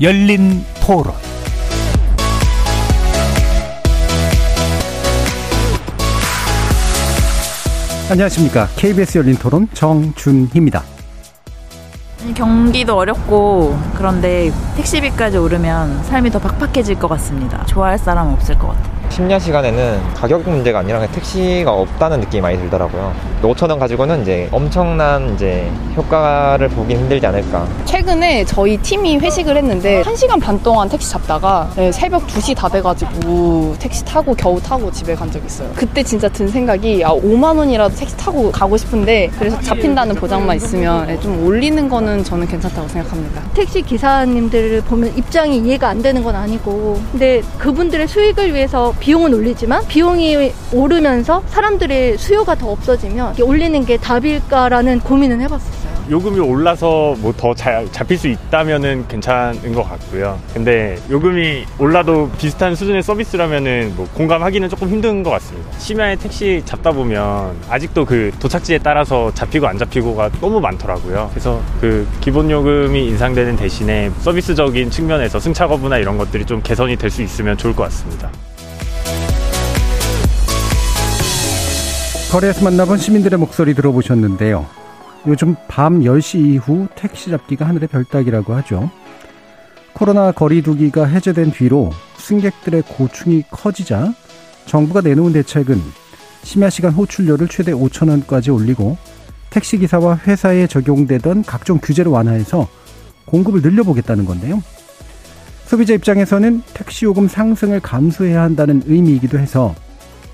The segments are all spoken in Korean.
열린 토론 안녕하십니까. KBS 열린 토론 정준희입니다. 경기도 어렵고 그런데 택시비까지 오르면 삶이 더 팍팍해질 것 같습니다. 좋아할 사람 없을 것 같아요. 심야 시간에는 가격 문제가 아니라 택시가 없다는 느낌이 많이 들더라고요. 5천 원 가지고는 이제 엄청난 이제 효과를 보긴 힘들지 않을까. 최근에 저희 팀이 회식을 했는데 1시간 반 동안 택시 잡다가 네, 새벽 2시 다 돼가지고 택시 타고 겨우 타고 집에 간 적 있어요. 그때 진짜 든 생각이 아 5만 원이라도 택시 타고 가고 싶은데 그래서 잡힌다는 보장만 있으면 네, 좀 올리는 거는 저는 괜찮다고 생각합니다. 택시 기사님들을 보면 입장이 이해가 안 되는 건 아니고 근데 그분들의 수익을 위해서 비용은 올리지만 비용이 오르면서 사람들의 수요가 더 없어지면 올리는 게 답일까라는 고민은 해봤었어요. 요금이 올라서 뭐 더 잡힐 수 있다면은 괜찮은 것 같고요. 근데 요금이 올라도 비슷한 수준의 서비스라면은 뭐 공감하기는 조금 힘든 것 같습니다. 심야에 택시 잡다 보면 아직도 그 도착지에 따라서 잡히고 안 잡히고가 너무 많더라고요. 그래서 그 기본 요금이 인상되는 대신에 서비스적인 측면에서 승차 거부나 이런 것들이 좀 개선이 될 수 있으면 좋을 것 같습니다. 거리에서 만나본 시민들의 목소리 들어보셨는데요. 요즘 밤 10시 이후 택시 잡기가 하늘의 별따기라고 하죠. 코로나 거리두기가 해제된 뒤로 승객들의 고충이 커지자 정부가 내놓은 대책은 심야 시간 호출료를 최대 5천 원까지 올리고 택시 기사와 회사에 적용되던 각종 규제를 완화해서 공급을 늘려보겠다는 건데요. 소비자 입장에서는 택시 요금 상승을 감수해야 한다는 의미이기도 해서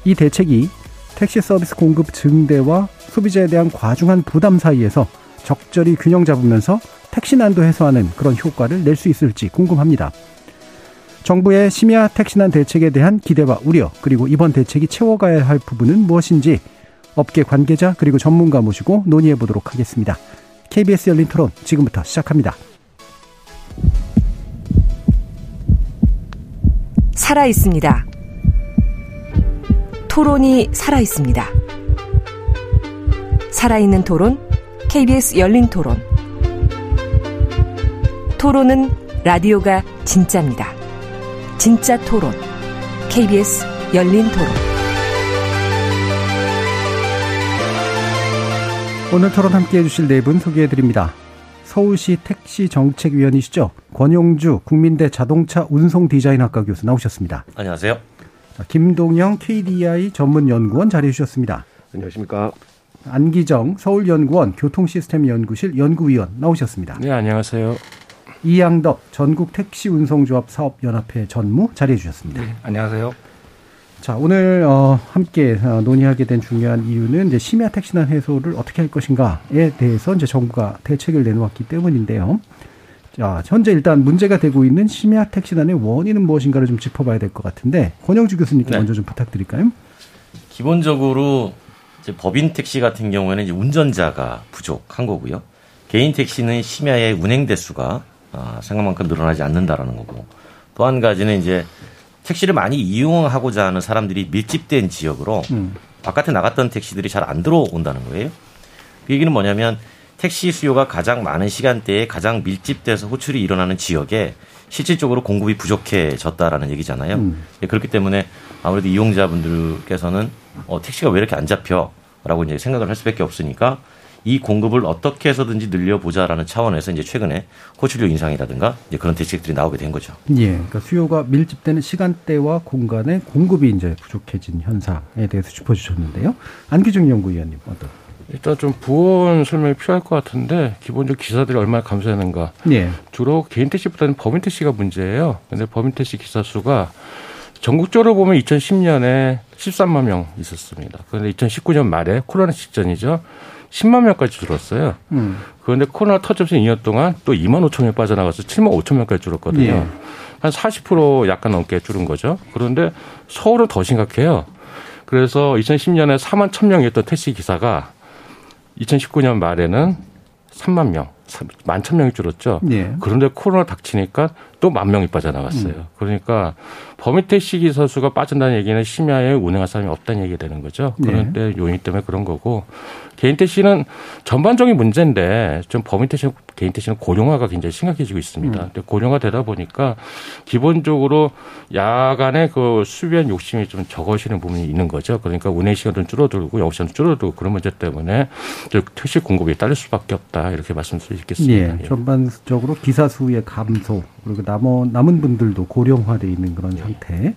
이 대책이 택시 서비스 공급 증대와 소비자에 대한 과중한 부담 사이에서 적절히 균형 잡으면서 택시 난도 해소하는 그런 효과를 낼 수 있을지 궁금합니다. 정부의 심야 택시난 대책에 대한 기대와 우려, 그리고 이번 대책이 채워가야 할 부분은 무엇인지 업계 관계자 그리고 전문가 모시고 논의해 보도록 하겠습니다. KBS 열린 토론 지금부터 시작합니다. 살아 있습니다. 토론이 살아 있습니다. 살아있는 토론, KBS 열린 토론. 토론은 라디오가 진짜입니다. 진짜 토론, KBS 열린 토론. 오늘 토론 함께 해주실 네 분 소개해 드립니다. 서울시 택시 정책위원이시죠. 권용주 국민대 자동차 운송 디자인학과 교수 나오셨습니다. 안녕하세요. 김동영 KDI 전문연구원 자리해 주셨습니다. 안녕하십니까. 안기정 서울연구원 교통시스템연구실 연구위원 나오셨습니다. 네, 안녕하세요. 이양덕 전국 택시 운송조합 사업연합회 전무 자리해 주셨습니다. 네, 안녕하세요. 자, 오늘 어, 함께 어, 논의하게 된 중요한 이유는 이제 심야 택시난 해소를 어떻게 할 것인가에 대해서 이제 정부가 대책을 내놓았기 때문인데요. 자, 현재 일단 문제가 되고 있는 심야 택시난의 원인은 무엇인가를 좀 짚어봐야 될 것 같은데 권영주 교수님께 네. 먼저 좀 부탁드릴까요? 기본적으로 이제 법인 택시 같은 경우에는 이제 운전자가 부족한 거고요. 개인 택시는 심야에 운행 대수가 아, 생각만큼 늘어나지 않는다라는 거고 또 한 가지는 이제 택시를 많이 이용하고자 하는 사람들이 밀집된 지역으로 음. 바깥에 나갔던 택시들이 잘 안 들어온다는 거예요. 그 얘기는 뭐냐면 택시 수요가 가장 많은 시간대에 가장 밀집돼서 호출이 일어나는 지역에 실질적으로 공급이 부족해졌다라는 얘기잖아요. 음. 예, 그렇기 때문에 아무래도 이용자분들께서는 어, 택시가 왜 이렇게 안 잡혀라고 이제 생각을 할 수밖에 없으니까 이 공급을 어떻게 해서든지 늘려보자라는 차원에서 이제 최근에 호출료 인상이라든가 이제 그런 대책들이 나오게 된 거죠. 예. 그러니까 수요가 밀집되는 시간대와 공간에 공급이 이제 부족해진 현상에 대해서 짚어주셨는데요. 안기중 연구위원님 어떤? 일단 좀 부원 설명이 필요할 것 같은데 기본적으로 기사들이 얼마나 감소하는가. 예. 주로 개인 택시보다는 법인 택시가 문제예요. 근데 법인 택시 기사 수가 전국적으로 보면 2010년에 13만 명 있었습니다. 그런데 2019년 말에 코로나 직전이죠. 10만 명까지 줄었어요. 음. 그런데 코로나 터지면서 2년 동안 또 2만 5천 명 빠져나가서 7만 5천 명까지 줄었거든요. 예. 한40% 약간 넘게 줄은 거죠. 그런데 서울은 더 심각해요. 그래서 2010년에 4만 1천 명이었던 택시 기사가 2019년 말에는 3만 명, 만 천 명이 줄었죠. 예. 그런데 코로나 닥치니까 또 만 명이 빠져나갔어요. 음. 그러니까 범위택시 기사수가 빠진다는 얘기는 심야에 운행할 사람이 없다는 얘기가 되는 거죠. 그런데 예. 요인 때문에 그런 거고 개인 택시는 전반적인 문제인데 좀 범위 택시, 개인 택시는 고령화가 굉장히 심각해지고 있습니다. 음. 고령화 되다 보니까 기본적으로 야간에 그 수변 욕심이 좀 적어지는 부분이 있는 거죠. 그러니까 운행 시간도 줄어들고 영업 시간도 줄어들고 그런 문제 때문에 택시 공급이 딸릴 수밖에 없다 이렇게 말씀드릴 수 있겠습니다. 예, 전반적으로 기사 수의 감소 그리고 남은 남은 분들도 고령화돼 있는 그런 상태.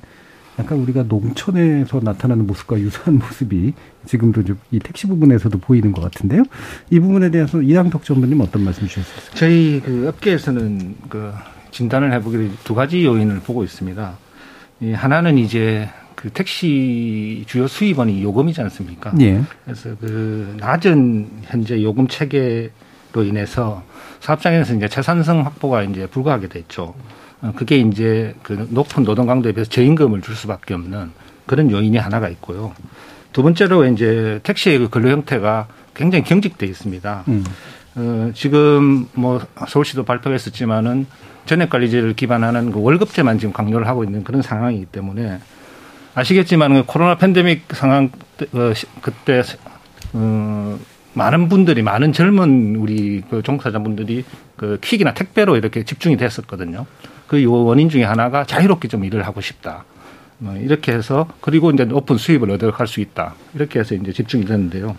약간 우리가 농촌에서 나타나는 모습과 유사한 모습이 지금도 이 택시 부분에서도 보이는 것 같은데요. 이 부분에 대해서 이양덕 전무님 어떤 말씀 주셨어요? 저희 그 업계에서는 그 진단을 해보기로 두 가지 요인을 보고 있습니다. 이 하나는 이제 그 택시 주요 수입원이 요금이지 않습니까? 예. 그래서 그 낮은 현재 요금 체계 로 인해서 사업장에서 이제 채산성 확보가 이제 불가하게 됐죠. 어, 그게 이제 그 높은 노동 강도에 비해서 저임금을 줄 수밖에 없는 그런 요인이 하나가 있고요. 두 번째로 이제 택시의 그 근로 형태가 굉장히 경직돼 있습니다. 음. 어, 지금 뭐 서울시도 발표했었지만은 전액 관리제를 기반하는 그 월급제만 지금 강요를 하고 있는 그런 상황이기 때문에 아시겠지만 그 코로나 팬데믹 상황 어, 그때 어, 많은 분들이 많은 젊은 우리 그 종사자분들이 그 퀵이나 택배로 이렇게 집중이 됐었거든요. 그 원인 중에 하나가 자유롭게 좀 일을 하고 싶다. 뭐 이렇게 해서 그리고 이제 높은 수입을 얻어갈 수 있다. 이렇게 해서 이제 집중이 됐는데요.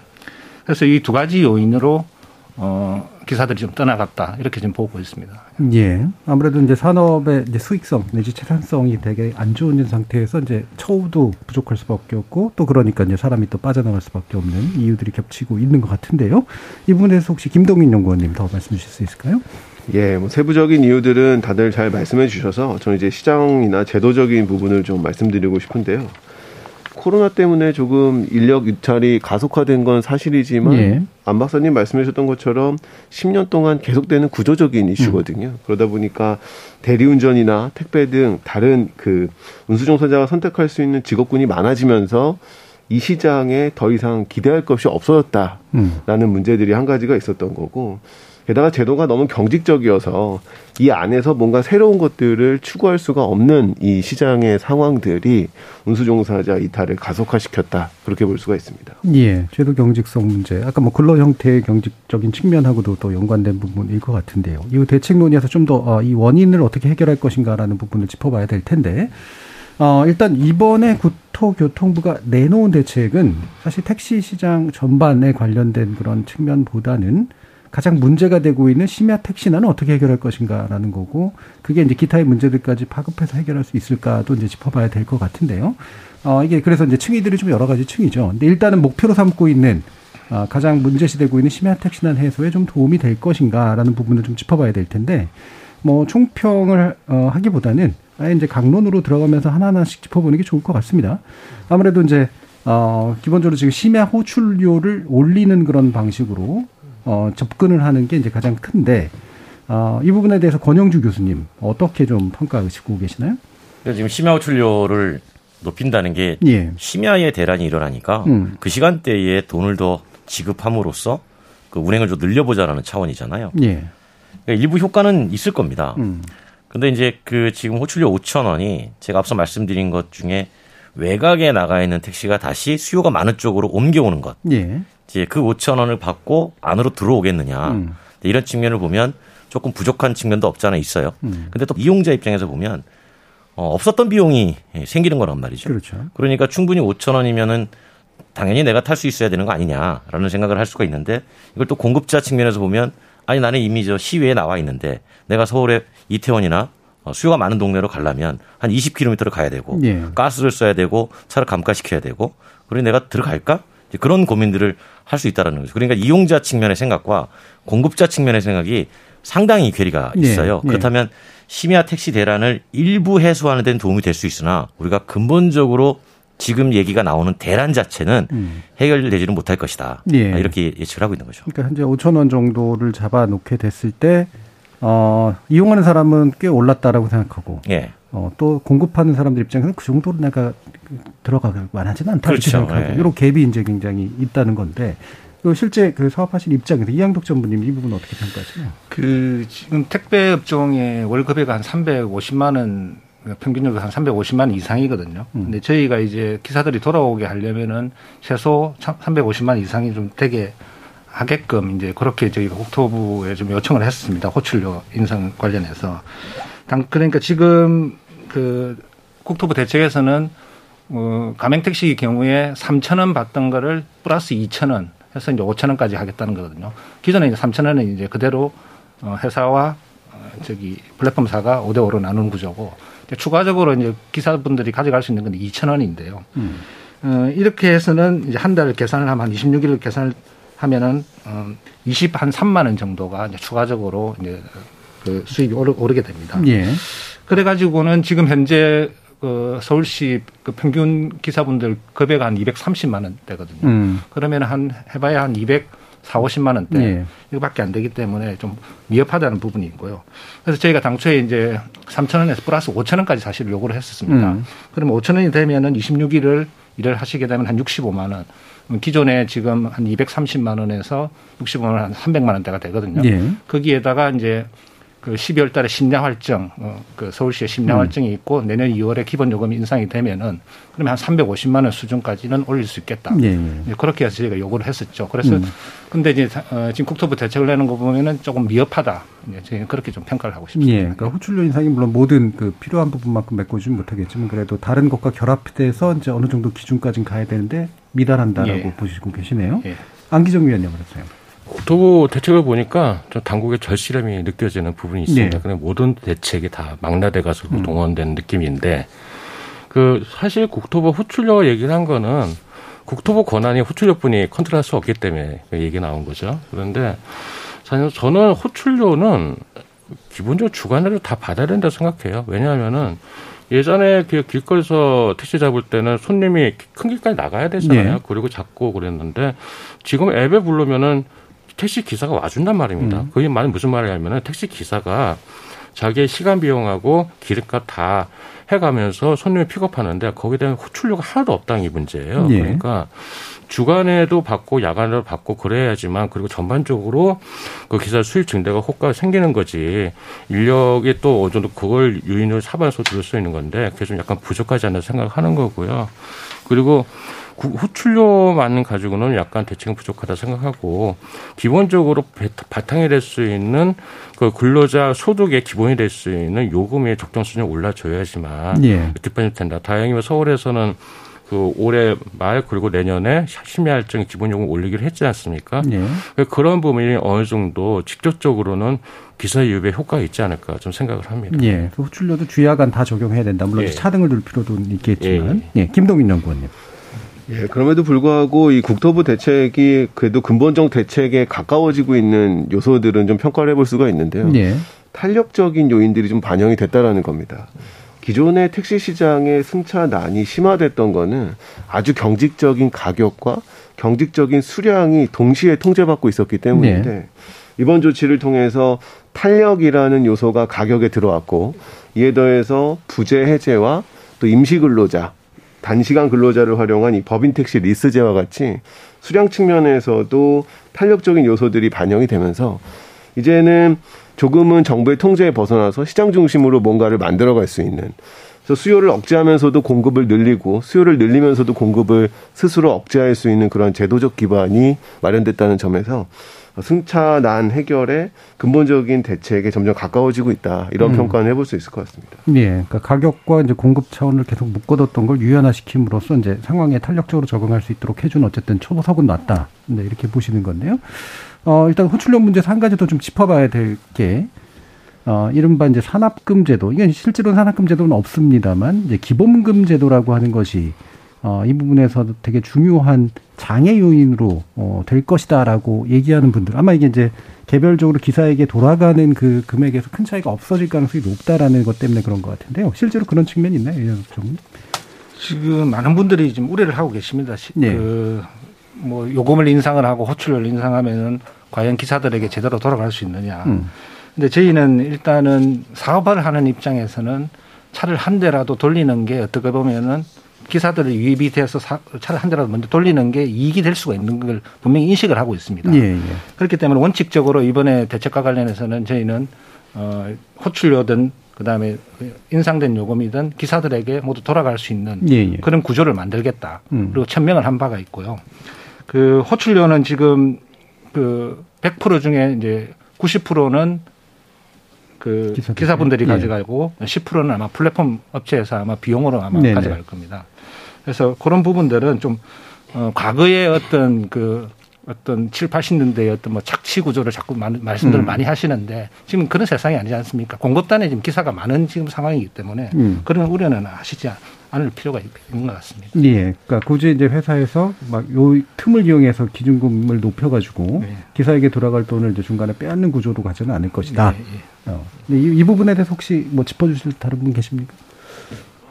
그래서 이 두 가지 요인으로 어, 기사들이 좀 떠나갔다 이렇게 좀 보고 있습니다. 예. 아무래도 이제 산업의 이제 수익성 내지 채산성이 되게 안 좋은 상태에서 이제 처우도 부족할 수밖에 없고 또 그러니까 이제 사람이 또 빠져나갈 수밖에 없는 이유들이 겹치고 있는 것 같은데요. 이 부분에서 혹시 김동인 연구원님 더 말씀 주실 수 있을까요? 예, 뭐 세부적인 이유들은 다들 잘 말씀해 주셔서 저는 이제 시장이나 제도적인 부분을 좀 말씀드리고 싶은데요. 코로나 때문에 조금 인력 유찰이 가속화된 건 사실이지만 예. 안 박사님 말씀하셨던 것처럼 10년 동안 계속되는 구조적인 이슈거든요. 음. 그러다 보니까 대리운전이나 택배 등 다른 그 운수종사자가 선택할 수 있는 직업군이 많아지면서 이 시장에 더 이상 기대할 것이 없어졌다라는 음. 문제들이 한 가지가 있었던 거고 게다가 제도가 너무 경직적이어서 이 안에서 뭔가 새로운 것들을 추구할 수가 없는 이 시장의 상황들이 운수종사자 이탈을 가속화시켰다 그렇게 볼 수가 있습니다. 예, 제도 경직성 문제. 아까 뭐 근로 형태의 경직적인 측면하고도 또 연관된 부분일 것 같은데요. 이 대책 논의에서 좀 더이 어, 원인을 어떻게 해결할 것인가라는 부분을 짚어봐야 될 텐데. 어, 일단 이번에 국토교통부가 내놓은 대책은 사실 택시 시장 전반에 관련된 그런 측면보다는 가장 문제가 되고 있는 심야 택시난은 어떻게 해결할 것인가라는 거고 그게 이제 기타의 문제들까지 파급해서 해결할 수 있을까도 이제 짚어봐야 될 것 같은데요. 어, 이게 그래서 이제 층위들이 좀 여러 가지 층이죠. 근데 일단은 목표로 삼고 있는 어, 가장 문제시되고 있는 심야 택시난 해소에 좀 도움이 될 것인가라는 부분을 좀 짚어봐야 될 텐데 뭐 총평을 어, 하기보다는 아예 이제 강론으로 들어가면서 하나하나씩 짚어보는 게 좋을 것 같습니다. 아무래도 이제 어, 기본적으로 지금 심야 호출료를 올리는 그런 방식으로 어, 접근을 하는 게 이제 가장 큰데 어, 이 부분에 대해서 권영주 교수님 어떻게 좀 평가하시고 계시나요? 지금 심야 호출료를 높인다는 게 예. 심야에 대란이 일어나니까 음. 그 시간대에 돈을 더 지급함으로써 그 운행을 좀 늘려보자라는 차원이잖아요. 예. 그러니까 일부 효과는 있을 겁니다. 음. 근데 이제 그 지금 호출료 5천 원이 제가 앞서 말씀드린 것 중에 외곽에 나가 있는 택시가 다시 수요가 많은 쪽으로 옮겨오는 것. 예. 이제 그 5천 원을 받고 안으로 들어오겠느냐. 음. 이런 측면을 보면 조금 부족한 측면도 없잖아 있어요. 음. 근데 또 이용자 입장에서 보면 어, 없었던 비용이 생기는 거란 말이죠. 그렇죠. 그러니까 충분히 5천 원이면은 당연히 내가 탈 수 있어야 되는 거 아니냐라는 생각을 할 수가 있는데 이걸 또 공급자 측면에서 보면 아니 나는 이미 저 시외에 나와 있는데 내가 서울에 이태원이나 어, 수요가 많은 동네로 가려면 한 20km를 가야 되고 예. 가스를 써야 되고 차를 감가시켜야 되고 그리고 내가 들어갈까? 그런 고민들을 할 수 있다라는 거죠. 그러니까 이용자 측면의 생각과 공급자 측면의 생각이 상당히 괴리가 네. 있어요. 네. 그렇다면 심야 택시 대란을 일부 해소하는 데는 도움이 될 수 있으나 우리가 근본적으로 지금 얘기가 나오는 대란 자체는 음. 해결되지는 못할 것이다. 예. 이렇게 예측을 하고 있는 거죠. 그러니까 현재 5천 원 정도를 잡아놓게 됐을 때 어, 이용하는 사람은 꽤 올랐다라고 생각하고 예. 어, 또 공급하는 사람들 입장에서는 그 정도로 내가 들어가갈 만하지는 않다고 그렇죠. 생각하고 예. 이런 갭이 이제 굉장히 있다는 건데 또 실제 그 사업하신 입장에서 이양덕 전부님 이 부분 어떻게 평가하시나요? 그 지금 택배 업종의 월급액가 한 350만 원 평균적으로 한 350만 원 이상이거든요. 음. 근데 저희가 이제 기사들이 돌아오게 하려면은 최소 350만 원 이상이 좀 되게 하게끔 이제 그렇게 저희가 국토부에 좀 요청을 했습니다. 호출료 인상 관련해서. 그러니까 지금 그 국토부 대책에서는 어, 가맹택시 경우에 3천 원 받던 거를 플러스 2천 원 해서 이제 5천 원까지 하겠다는 거거든요. 기존에 이제 3천 원은 이제 그대로 어, 회사와 어, 저기 플랫폼사가 5대 5로 나누는 구조고 추가적으로 이제 기사분들이 가져갈 수 있는 건 2천 원인데요. 음. 어, 이렇게 해서는 이제 한 달 계산을 하면 한 26일 계산을 하면은 어, 20한 3만 원 정도가 이제 추가적으로 이제 그 수익이 오르, 오르게 됩니다. 예. 그래가지고는 지금 현재 그 서울시 그 평균 기사분들 급여가 한 230만 원대거든요. 음. 그러면 한 해봐야 한 200, 4, 50만 원대 예. 이거밖에 안 되기 때문에 좀 위협하다는 부분이 있고요. 그래서 저희가 당초에 이제 3천 원에서 플러스 5천 원까지 사실 요구를 했었습니다. 음. 그러면 5천 원이 되면은 26일을 일을 하시게 되면 한 65만 원. 기존에 지금 한 230만 원에서 65만 원, 한 300만 원대가 되거든요. 예. 거기에다가 이제 그 12월 달에 심야 활정, 어, 그 서울시에 심야 음. 활정이 있고 내년 2월에 기본 요금이 인상이 되면은 그러면 한 350만 원 수준까지는 올릴 수 있겠다. 예, 예. 그렇게 해서 저희가 요구를 했었죠. 그래서 음. 근데 이제 어, 지금 국토부 대책을 내는 거 보면은 조금 미흡하다. 이제 저희는 그렇게 좀 평가를 하고 싶습니다. 예. 그러니까 호출료 인상이 물론 모든 그 필요한 부분만큼 메꿔주지 못하겠지만 그래도 다른 것과 결합돼서 이제 어느 정도 기준까지는 가야 되는데 미달한다라고 예. 보시고 계시네요. 예. 안기정 위원님 그러세요. 국토부 대책을 보니까 좀 당국의 절실함이 느껴지는 부분이 있습니다. 네. 그냥 모든 대책이 다 망라돼 가서 음. 동원된 느낌인데 그 사실 국토부 호출료 얘기를 한 거는 국토부 권한이 호출료뿐이 컨트롤할 수 없기 때문에 그 얘기 나온 거죠. 그런데 사실 저는 호출료는 기본적으로 주관으로 다 받아야 된다고 생각해요. 왜냐하면은 예전에 그 길거리에서 택시 잡을 때는 손님이 큰 길까지 나가야 되잖아요. 네. 그리고 잡고 그랬는데 지금 앱에 부르면은 택시 기사가 와준단 말입니다. 음. 그게 말은 무슨 말이냐면은 택시 기사가 자기의 시간 비용하고 기름값 다 해가면서 손님을 픽업하는데 거기에 대한 호출료가 하나도 없다는 게 문제예요. 예. 그러니까 주간에도 받고 야간에도 받고 그래야지만 그리고 전반적으로 그 기사 수익 증대가 효과가 생기는 거지 인력이 또 어느 정도 그걸 유인을 사반해서 들을 수 있는 건데 그게 좀 약간 부족하지 않나 생각하는 거고요. 그리고 호출료만 가지고는 약간 대책은 부족하다 생각하고 기본적으로 바탕이 될 수 있는 그 근로자 소득의 기본이 될 수 있는 요금의 적정 수준이 올라줘야지만 예. 뒷받침 된다. 다행히 뭐 서울에서는 그 올해 말 그리고 내년에 심야 할증 기본 요금 올리기로 했지 않습니까? 예. 그런 부분이 어느 정도 직접적으로는 기사 유입에 효과가 있지 않을까 좀 생각을 합니다. 예. 그 호출료도 주야간 다 적용해야 된다. 물론 예. 차등을 둘 필요도 있겠지만. 예. 예. 김동인 연구원님. 예, 그럼에도 불구하고 이 국토부 대책이 그래도 근본적 대책에 가까워지고 있는 요소들은 좀 평가를 해볼 수가 있는데요. 예. 탄력적인 요인들이 좀 반영이 됐다라는 겁니다. 기존의 택시 시장의 승차난이 심화됐던 거는 아주 경직적인 가격과 경직적인 수량이 동시에 통제받고 있었기 때문인데 네. 이번 조치를 통해서 탄력이라는 요소가 가격에 들어왔고 이에 더해서 부재 해제와 또 임시 근로자 단시간 근로자를 활용한 이 법인 택시 리스제와 같이 수량 측면에서도 탄력적인 요소들이 반영이 되면서 이제는 조금은 정부의 통제에 벗어나서 시장 중심으로 뭔가를 만들어갈 수 있는 그래서 수요를 억제하면서도 공급을 늘리고 수요를 늘리면서도 공급을 스스로 억제할 수 있는 그런 제도적 기반이 마련됐다는 점에서 승차난 해결의 근본적인 대책에 점점 가까워지고 있다. 이런 음. 평가는 해볼 수 있을 것 같습니다. 예. 그러니까 가격과 이제 공급 차원을 계속 묶어뒀던 걸 유연화시킴으로써 이제 상황에 탄력적으로 적응할 수 있도록 해준 어쨌든 초보석은 놨다. 네, 이렇게 보시는 건데요. 어, 일단 호출료 문제에서 한 가지 더 좀 짚어봐야 될 게, 어, 이른바 이제 산업금 제도. 이건 실제로는 산업금 제도는 없습니다만, 이제 기본금 제도라고 하는 것이 어, 이 부분에서 되게 중요한 장애 요인으로 어, 될 것이다라고 얘기하는 분들 아마 이게 이제 개별적으로 기사에게 돌아가는 그 금액에서 큰 차이가 없어질 가능성이 높다라는 것 때문에 그런 것 같은데요. 실제로 그런 측면이 있나요, 좀? 지금 많은 분들이 지금 우려를 하고 계십니다. 네. 그뭐 요금을 인상을 하고 호출을 인상하면은 과연 기사들에게 제대로 돌아갈 수 있느냐. 음. 근데 저희는 일단은 사업을 하는 입장에서는 차를 한 대라도 돌리는 게 어떻게 보면은 기사들을 유입이 돼서 차를 한 대라도 먼저 돌리는 게 이익이 될 수가 있는 걸 분명히 인식을 하고 있습니다. 예, 예. 그렇기 때문에 원칙적으로 이번에 대책과 관련해서는 저희는 어, 호출료든 그다음에 인상된 요금이든 기사들에게 모두 돌아갈 수 있는 예, 예. 그런 구조를 만들겠다. 음. 그리고 천명을 한 바가 있고요. 그 호출료는 지금 그 100% 중에 이제 90%는 그 기사들. 분들이 예. 가져가고 10%는 아마 플랫폼 업체에서 아마 비용으로 아마 네네. 가져갈 겁니다. 그래서 그런 부분들은 좀 어, 과거의 어떤 그 어떤 7, 80년대의 어떤 뭐 착취 구조를 자꾸 말씀들을 음. 많이 하시는데 지금 그런 세상이 아니지 않습니까? 공급단에 지금 기사가 많은 지금 상황이기 때문에 음. 그런 우려는 하시지 않을 필요가 있는 것 같습니다. 예. 그러니까 굳이 이제 회사에서 막 요 틈을 이용해서 기준금을 높여가지고 네. 기사에게 돌아갈 돈을 이제 중간에 빼앗는 구조로 가지는 않을 것이다. 네, 예. 어. 이, 이 부분에 대해서 혹시 뭐 짚어주실 다른 분 계십니까?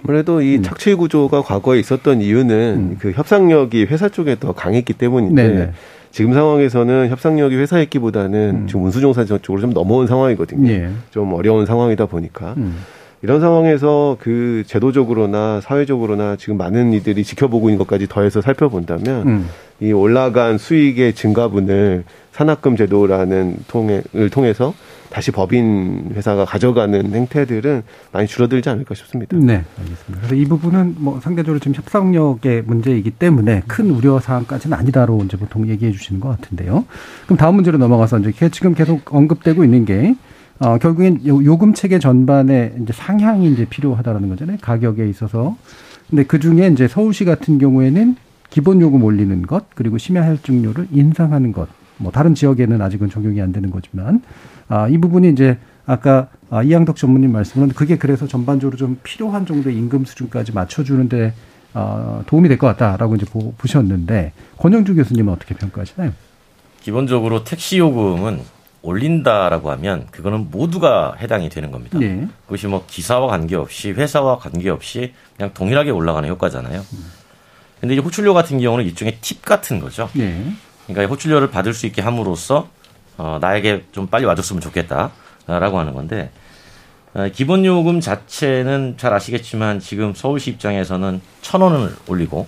아무래도 이 음. 착취 구조가 과거에 있었던 이유는 음. 그 협상력이 회사 쪽에 더 강했기 때문인데 네네. 지금 상황에서는 협상력이 회사였기보다는 음. 지금 운수종사 쪽으로 좀 넘어온 상황이거든요. 예. 좀 어려운 상황이다 보니까. 음. 이런 상황에서 그 제도적으로나 사회적으로나 지금 많은 이들이 지켜보고 있는 것까지 더해서 살펴본다면 음. 이 올라간 수익의 증가분을 산학금 제도라는 통해를 통해서 다시 법인 회사가 가져가는 행태들은 많이 줄어들지 않을까 싶습니다. 네, 알겠습니다. 그래서 이 부분은 뭐 상대적으로 지금 협상력의 문제이기 때문에 큰 우려 사항까지는 아니다로 이제 보통 얘기해 주시는 것 같은데요. 그럼 다음 문제로 넘어가서 이제 지금 계속 언급되고 있는 게 어, 결국엔 요금 체계 전반에 이제 상향이 이제 필요하다라는 거잖아요. 가격에 있어서. 근데 그 중에 이제 서울시 같은 경우에는 기본 요금 올리는 것, 그리고 심야 할증료를 인상하는 것. 뭐 다른 지역에는 아직은 적용이 안 되는 거지만 아, 이 부분이 이제 아까 아, 이양덕 전문님 말씀은 그게 그래서 전반적으로 좀 필요한 정도의 임금 수준까지 맞춰주는데 어, 도움이 될 것 같다라고 이제 보, 보셨는데 권영주 교수님은 어떻게 평가하시나요? 기본적으로 택시 요금은 올린다라고 하면 그거는 모두가 해당이 되는 겁니다. 네. 그것이 뭐 기사와 관계없이 회사와 관계없이 그냥 동일하게 올라가는 효과잖아요. 근데 이제 호출료 같은 경우는 일종의 팁 같은 거죠. 네. 그러니까 호출료를 받을 수 있게 함으로써 어, 나에게 좀 빨리 와줬으면 좋겠다라고 하는 건데 어, 기본 요금 자체는 잘 아시겠지만 지금 서울시 입장에서는 천 원을 올리고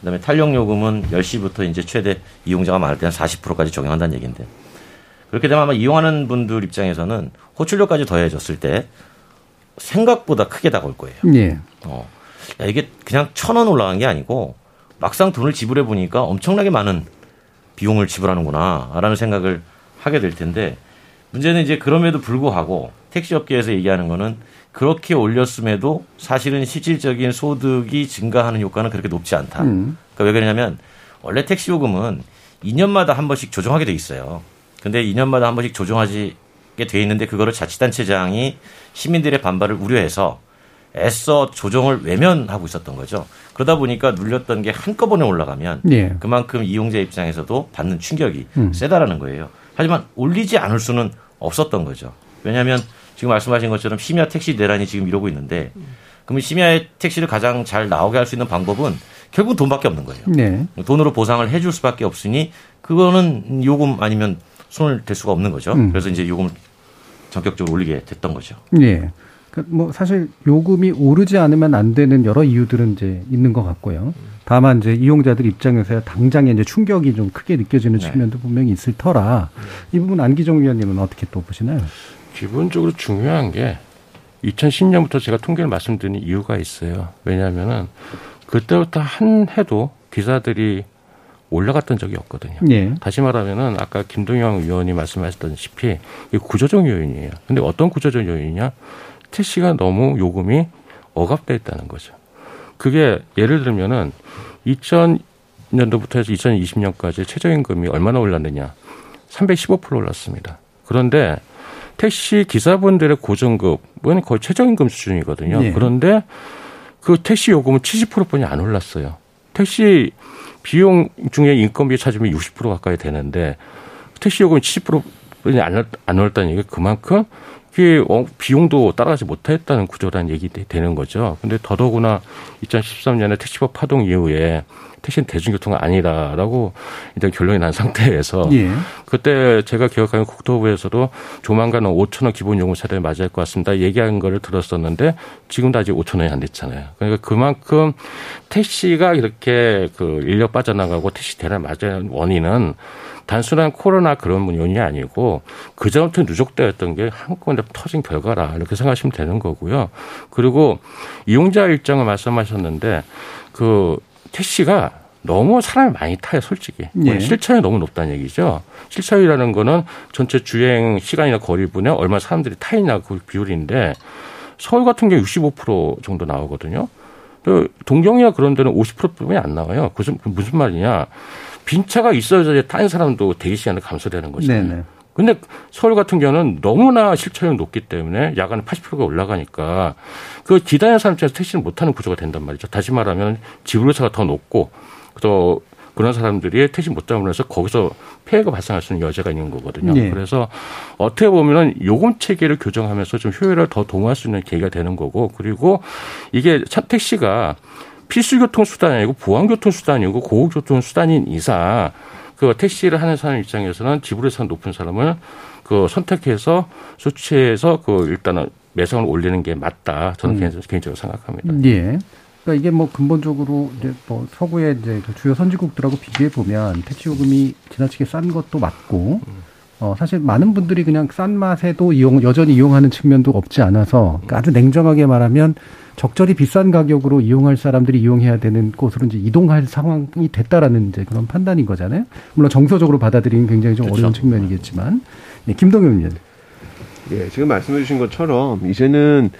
그다음에 탄력 요금은 10시부터 이제 최대 이용자가 많을 때는 40%까지 적용한다는 얘기인데 그렇게 되면 아마 이용하는 분들 입장에서는 호출료까지 더해졌을 때 생각보다 크게 다가올 거예요. 예. 어. 야, 이게 그냥 천 원 올라간 게 아니고 막상 돈을 지불해 보니까 엄청나게 많은 비용을 지불하는구나라는 생각을 하게 될 텐데 문제는 이제 그럼에도 불구하고 택시업계에서 얘기하는 거는 그렇게 올렸음에도 사실은 실질적인 소득이 증가하는 효과는 그렇게 높지 않다. 음. 그러니까 왜 그러냐면 원래 택시 요금은 2년마다 한 번씩 조정하게 돼 있어요. 근데 2년마다 한 번씩 조정하게 돼 있는데 그거를 자치단체장이 시민들의 반발을 우려해서 애써 조정을 외면하고 있었던 거죠. 그러다 보니까 눌렸던 게 한꺼번에 올라가면 예. 그만큼 이용자 입장에서도 받는 충격이 음. 세다라는 거예요. 하지만 올리지 않을 수는 없었던 거죠. 왜냐하면 지금 말씀하신 것처럼 심야 택시 대란이 지금 이러고 있는데 그러면 심야 택시를 가장 잘 나오게 할 수 있는 방법은 결국 돈밖에 없는 거예요. 네. 돈으로 보상을 해줄 수밖에 없으니 그거는 요금 아니면 손을 댈 수가 없는 거죠. 음. 그래서 이제 요금을 전격적으로 올리게 됐던 거죠. 네. 뭐 사실 요금이 오르지 않으면 안 되는 여러 이유들은 이제 있는 것 같고요. 다만 이제 이용자들 입장에서 당장에 이제 충격이 좀 크게 느껴지는 네. 측면도 분명히 있을 터라 이 부분 안기정 위원님은 어떻게 또 보시나요? 기본적으로 중요한 게 2010년부터 제가 통계를 말씀드린 이유가 있어요. 왜냐하면은 그때부터 한 해도 기사들이 올라갔던 적이 없거든요. 예. 다시 말하면은 아까 김동영 의원이 말씀하셨던시피 이 구조적 요인이에요. 근데 어떤 구조적 요인이냐? 택시가 너무 요금이 억압돼 있다는 거죠. 그게 예를 들면은 2000년도부터 해서 2020년까지 최저임금이 얼마나 올랐느냐? 315% 올랐습니다. 그런데 택시 기사분들의 고정급은 거의 최저임금 수준이거든요. 네. 그런데 그 택시 요금은 70%뿐이 안 올랐어요. 택시 비용 중에 인건비 찾으면 60% 가까이 되는데 택시 요금이 70%뿐이 안, 안 올랐다는 얘기가 그만큼 그게 어, 비용도 따라가지 못했다는 구조라는 얘기 되는 거죠. 근데 더더구나 2013년에 택시법 파동 이후에 택시는 대중교통은 아니다라고 일단 결론이 난 상태에서 예. 그때 제가 기억하는 국토부에서도 조만간 5천 원 기본 요금 세대를 맞이할 것 같습니다. 얘기한 거를 들었었는데 지금도 아직 5천 원이 안 됐잖아요. 그러니까 그만큼 택시가 이렇게 그 인력 빠져나가고 택시 대란 맞은 원인은 단순한 코로나 그런 요인이 아니고 그전부터 누적되었던 게 한꺼번에 터진 결과라 이렇게 생각하시면 되는 거고요. 그리고 이용자 일정을 말씀하셨는데 그 택시가 너무 사람을 많이 타요, 솔직히. 네. 실차율이 너무 높다는 얘기죠. 실차율이라는 거는 전체 주행 시간이나 거리분에 얼마 사람들이 타 있냐 그 비율인데 서울 같은 경우 65% 정도 나오거든요. 동경이나 그런 데는 50%뿐이 안 나와요. 무슨 무슨 말이냐? 빈차가 있어야 다른 사람도 대기 시간을 감소되는 거잖아요. 네네. 근데 서울 같은 경우는 너무나 실차율이 높기 때문에 야간에 80%가 올라가니까 그 기다리는 사람 중에서 택시를 못하는 구조가 된단 말이죠. 다시 말하면 지불료차가 더 높고 또 그런 사람들이 택시 못 잡으면서 거기서 폐해가 발생할 수 있는 여지가 있는 거거든요. 네. 그래서 어떻게 보면은 요금 체계를 교정하면서 좀 효율을 더 동원할 수 있는 계기가 되는 거고 그리고 이게 택시가 필수 교통 수단이 아니고 보안 교통 수단이고 고급 교통 수단인 이상 그 택시를 하는 사람 입장에서는 지불에서 높은 사람을 그 선택해서 수치해서 그 일단은 매상을 올리는 게 맞다. 저는 음. 개인적으로 생각합니다. 예. 그러니까 이게 뭐 근본적으로 이제 뭐 서구의 이제 그 주요 선진국들하고 비교해 보면 택시 요금이 지나치게 싼 것도 맞고 음. 어 사실 많은 분들이 그냥 싼 맛에도 이용 여전히 이용하는 측면도 없지 않아서 그러니까 아주 냉정하게 말하면 적절히 비싼 가격으로 이용할 사람들이 이용해야 되는 곳으로 이제 이동할 상황이 됐다라는 이제 그런 판단인 거잖아요. 물론 정서적으로 받아들이는 굉장히 좀 그렇죠. 어려운 측면이겠지만, 네, 김동현 의원. 예, 지금 말씀해 주신 것처럼 이제는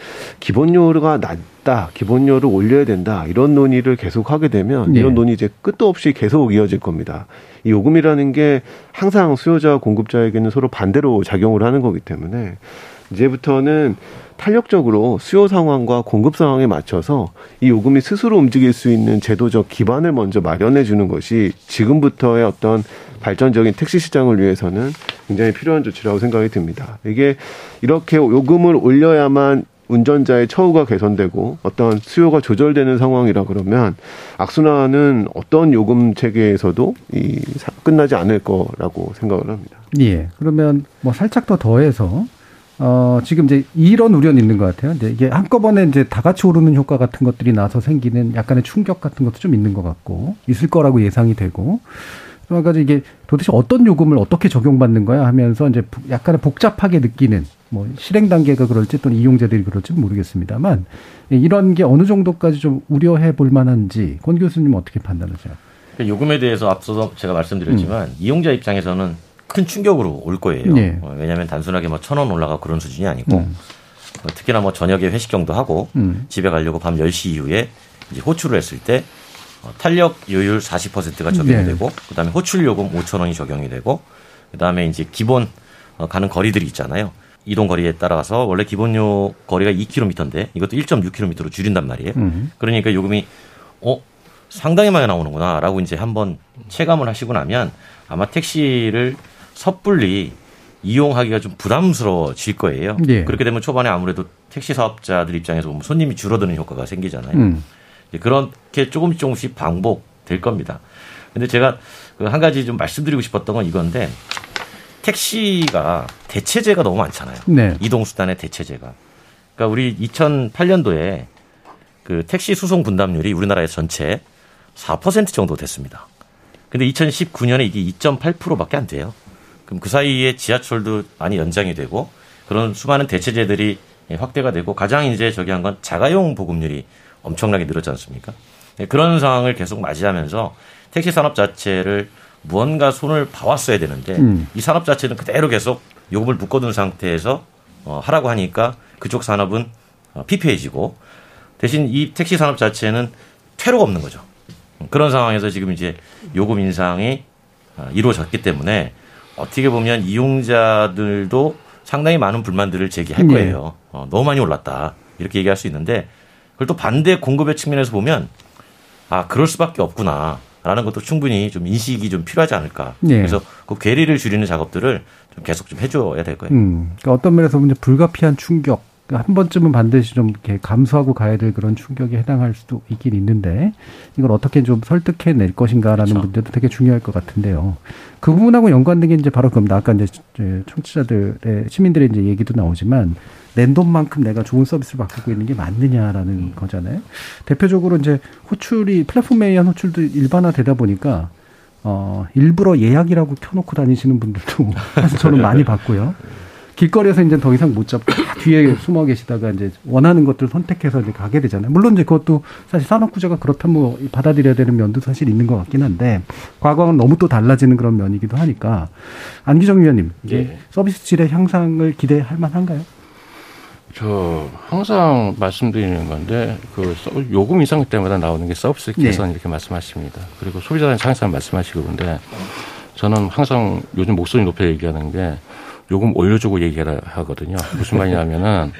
기본료가 낮 다, 기본료를 올려야 된다, 이런 논의를 계속 하게 되면 예. 이런 논의 이제 끝도 없이 계속 이어질 겁니다. 이 요금이라는 게 항상 수요자와 공급자에게는 서로 반대로 작용을 하는 거기 때문에 이제부터는 탄력적으로 수요 상황과 공급 상황에 맞춰서 이 요금이 스스로 움직일 수 있는 제도적 기반을 먼저 마련해 주는 것이 지금부터의 어떤 발전적인 택시 시장을 위해서는 굉장히 필요한 조치라고 생각이 듭니다. 이게 이렇게 요금을 올려야만 운전자의 처우가 개선되고 어떤 수요가 조절되는 상황이라 그러면 악순환은 어떤 요금 체계에서도 이 끝나지 않을 거라고 생각을 합니다. 예. 그러면 뭐 살짝 더 더해서 어, 지금 이제 이런 우려는 있는 것 같아요. 이제 이게 한꺼번에 이제 다 같이 오르는 효과 같은 것들이 나서 생기는 약간의 충격 같은 것도 좀 있는 것 같고, 있을 거라고 예상이 되고, 그러니까 이게 도대체 어떤 요금을 어떻게 적용받는 거야 하면서 이제 약간의 복잡하게 느끼는 뭐 실행 단계가 그럴지 또는 이용자들이 그럴지 모르겠습니다만 이런 게 어느 정도까지 좀 우려해 볼 만한지 권 교수님 어떻게 판단하세요? 요금에 대해서 앞서서 제가 말씀드렸지만 음. 이용자 입장에서는 큰 충격으로 올 거예요. 네. 어, 왜냐하면 단순하게 뭐 천 원 올라가 그런 수준이 아니고 음. 어, 특히나 뭐 저녁에 회식 정도 하고 음. 집에 가려고 밤 10시 이후에 이제 호출을 했을 때 어, 탄력 요율 40%가 적용이 네. 되고 그다음에 호출 요금 5천 원이 적용이 되고 그다음에 이제 기본 가는 거리들이 있잖아요. 이동 거리에 따라서 원래 기본요 거리가 2km인데 이것도 1.6km로 줄인단 말이에요. 음. 그러니까 요금이 어 상당히 많이 나오는구나라고 이제 한번 체감을 하시고 나면 아마 택시를 섣불리 이용하기가 좀 부담스러워질 거예요. 예. 그렇게 되면 초반에 아무래도 택시 사업자들 입장에서 보면 손님이 줄어드는 효과가 생기잖아요. 음. 그렇게 조금씩 조금씩 반복될 겁니다. 근데 제가 그한 가지 좀 말씀드리고 싶었던 건 이건데 택시가 대체제가 너무 많잖아요. 네. 이동수단의 대체제가. 그러니까 우리 2008년도에 그 택시 수송 분담률이 우리나라의 전체 4% 정도 됐습니다. 근데 2019년에 이게 2.8%밖에 안 돼요. 그럼 그 사이에 지하철도 많이 연장이 되고 그런 수많은 대체제들이 확대가 되고 가장 이제 저기 한 건 자가용 보급률이 엄청나게 늘었지 않습니까? 네, 그런 상황을 계속 맞이하면서 택시 산업 자체를 무언가 손을 봐왔어야 되는데 음. 이 산업 자체는 그대로 계속 요금을 묶어둔 상태에서 어, 하라고 하니까 그쪽 산업은 어, 피폐해지고 대신 이 택시 산업 자체는 퇴로가 없는 거죠. 그런 상황에서 지금 이제 요금 인상이 어, 이루어졌기 때문에 어떻게 보면 이용자들도 상당히 많은 불만들을 제기할 네. 거예요. 어, 너무 많이 올랐다. 이렇게 얘기할 수 있는데 그걸 또 반대 공급의 측면에서 보면 아, 그럴 수밖에 없구나. 라는 것도 충분히 좀 인식이 좀 필요하지 않을까. 네. 그래서 그 괴리를 줄이는 작업들을 좀 계속 좀 해줘야 될 거예요. 음, 그러니까 어떤 면에서 보면 불가피한 충격 그러니까 한 번쯤은 반드시 좀 이렇게 감수하고 가야 될 그런 충격에 해당할 수도 있긴 있는데 이걸 어떻게 좀 설득해 낼 것인가라는 그렇죠. 문제도 되게 중요할 것 같은데요. 그 부분하고 연관된 게 이제 바로 그겁니다. 아까 이제 청취자들의 시민들의 이제 얘기도 나오지만 낸 돈만큼 내가 좋은 서비스를 받고 있는 게 맞느냐라는 음. 거잖아요. 대표적으로 이제 호출이 플랫폼에 의한 호출도 일반화되다 보니까 어 일부러 예약이라고 켜놓고 다니시는 분들도 사실 저는 많이 봤고요. 길거리에서 이제 더 이상 못 잡고 뒤에 숨어 계시다가 이제 원하는 것들 선택해서 이제 가게 되잖아요. 물론 이제 그것도 사실 산업구조가 그렇다면 뭐 받아들여야 되는 면도 사실 있는 것 같긴 한데 과거와는 너무 또 달라지는 그런 면이기도 하니까 안기정 위원님 이게 예. 서비스 질의 향상을 기대할 만한가요? 저 항상 말씀드리는 건데 그 요금 인상 때마다 나오는 게 서비스 개선 네. 이렇게 말씀하십니다. 그리고 소비자는 항상 말씀하시고 근데 저는 항상 요즘 목소리 높여 얘기하는 게 요금 올려주고 얘기해라 하거든요. 무슨 말이냐면은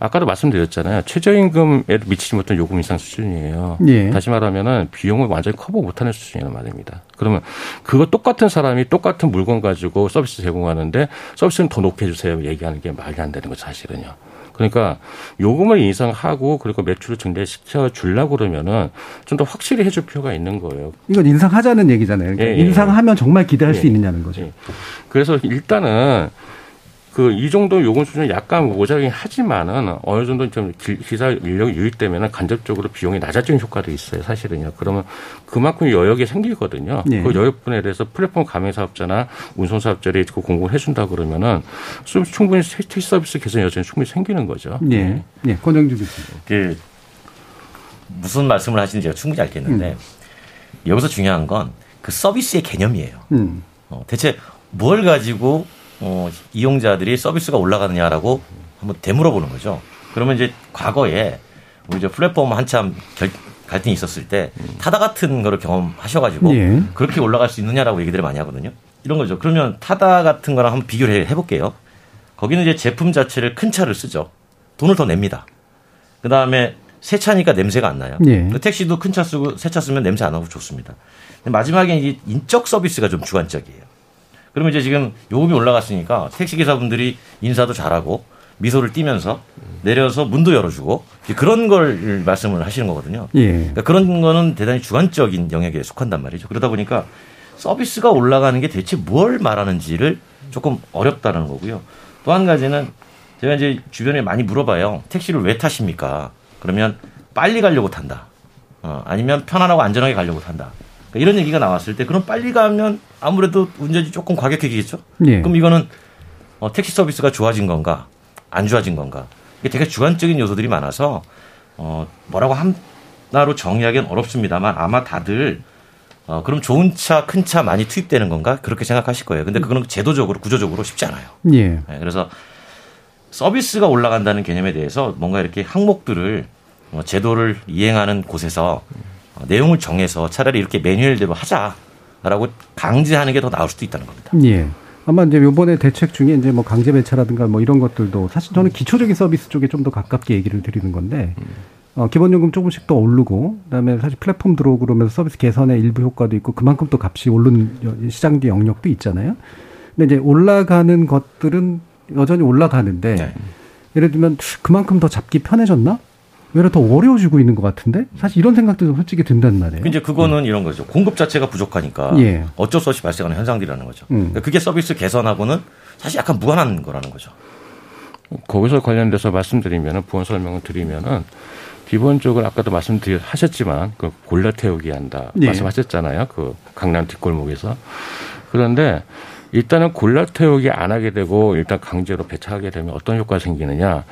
아까도 말씀드렸잖아요. 최저임금에 미치지 못한 요금 인상 수준이에요. 예. 다시 말하면은 비용을 완전히 커버 못하는 수준이란 말입니다. 그러면 그거 똑같은 사람이 똑같은 물건 가지고 서비스 제공하는데 서비스는 더 높게 해주세요. 얘기하는 게 말이 안 되는 거 사실은요. 그러니까 요금을 인상하고 그리고 매출을 증대시켜 주려고 그러면은 좀 더 확실히 해줄 필요가 있는 거예요. 이건 인상하자는 얘기잖아요. 그러니까 예, 예. 인상하면 정말 기대할 예. 수 있느냐는 거죠. 예. 그래서 일단은 그 이 정도 요금 수준이 약간 모자라긴 하지만은 어느 정도 좀 기사 인력이 유입되면은 간접적으로 비용이 낮아지는 효과도 있어요. 사실은요. 그러면 그만큼 여력이 생기거든요. 네. 그 여력분에 대해서 플랫폼 가맹 사업자나 운송 사업자들이 그 공급을 해준다 그러면은 충분히 택시 서비스 개선 여전히 충분히 생기는 거죠. 네. 네. 권영주 교수님. 그 무슨 말씀을 하시는지 제가 충분히 알겠는데 음. 여기서 중요한 건 그 서비스의 개념이에요. 음. 어, 대체 뭘 가지고 어, 이용자들이 서비스가 올라가느냐라고 한번 되물어보는 거죠. 그러면 이제 과거에 우리 저 플랫폼 한참 결, 갈등이 있었을 때 타다 같은 거를 경험하셔가지고 예. 그렇게 올라갈 수 있느냐라고 얘기들을 많이 하거든요. 이런 거죠. 그러면 타다 같은 거랑 한번 비교를 해볼게요. 거기는 이제 제품 자체를 큰 차를 쓰죠. 돈을 더 냅니다. 그 다음에 새 차니까 냄새가 안 나요. 예. 그 택시도 큰 차 쓰고 새 차 쓰면 냄새 안 나고 좋습니다. 마지막에 이 인적 서비스가 좀 주관적이에요. 그러면 이제 지금 요금이 올라갔으니까 택시기사분들이 인사도 잘하고 미소를 띠면서 내려서 문도 열어주고 그런 걸 말씀을 하시는 거거든요. 예. 그러니까 그런 거는 대단히 주관적인 영역에 속한단 말이죠. 그러다 보니까 서비스가 올라가는 게 대체 뭘 말하는지를 조금 어렵다는 거고요. 또 한 가지는 제가 이제 주변에 많이 물어봐요. 택시를 왜 타십니까? 그러면 빨리 가려고 탄다. 어, 아니면 편안하고 안전하게 가려고 탄다. 그러니까 이런 얘기가 나왔을 때 그럼 빨리 가면 아무래도 운전이 조금 과격해지겠죠. 예. 그럼 이거는 어, 택시 서비스가 좋아진 건가 안 좋아진 건가 이게 되게 주관적인 요소들이 많아서 어, 뭐라고 하나로 정의하기는 어렵습니다만 아마 다들 어, 그럼 좋은 차, 큰 차 많이 투입되는 건가? 그렇게 생각하실 거예요. 근데 그거는 제도적으로, 구조적으로 쉽지 않아요. 예. 네, 그래서 서비스가 올라간다는 개념에 대해서 뭔가 이렇게 항목들을 어, 제도를 이행하는 곳에서 어, 내용을 정해서 차라리 이렇게 매뉴얼대로 하자라고 강제하는 게 더 나을 수도 있다는 겁니다. 예. 아마 이제 요번에 대책 중에 이제 뭐 강제 배차라든가 뭐 이런 것들도 사실 저는 기초적인 서비스 쪽에 좀 더 가깝게 얘기를 드리는 건데 어, 기본요금 조금씩 더 오르고 그다음에 사실 플랫폼 들어오고 그러면서 서비스 개선의 일부 효과도 있고 그만큼 또 값이 오른 시장 뒤 영역도 있잖아요. 근데 이제 올라가는 것들은 여전히 올라가는데 네. 예를 들면 그만큼 더 잡기 편해졌나? 외려 더 어려워지고 있는 것 같은데 사실 이런 생각도 솔직히 든단 말이에요. 이제 그거는 음. 이런 거죠. 공급 자체가 부족하니까 예. 어쩔 수 없이 발생하는 현상들이라는 거죠. 음. 그러니까 그게 서비스 개선하고는 사실 약간 무관한 거라는 거죠. 거기서 관련돼서 말씀드리면은 부원 설명을 드리면은 기본적으로 아까도 말씀하셨지만 그 골라 태우기 한다 예. 말씀하셨잖아요. 그 강남 뒷골목에서 그런데 일단은 골라 태우기 안 하게 되고 일단 강제로 배차하게 되면 어떤 효과가 생기느냐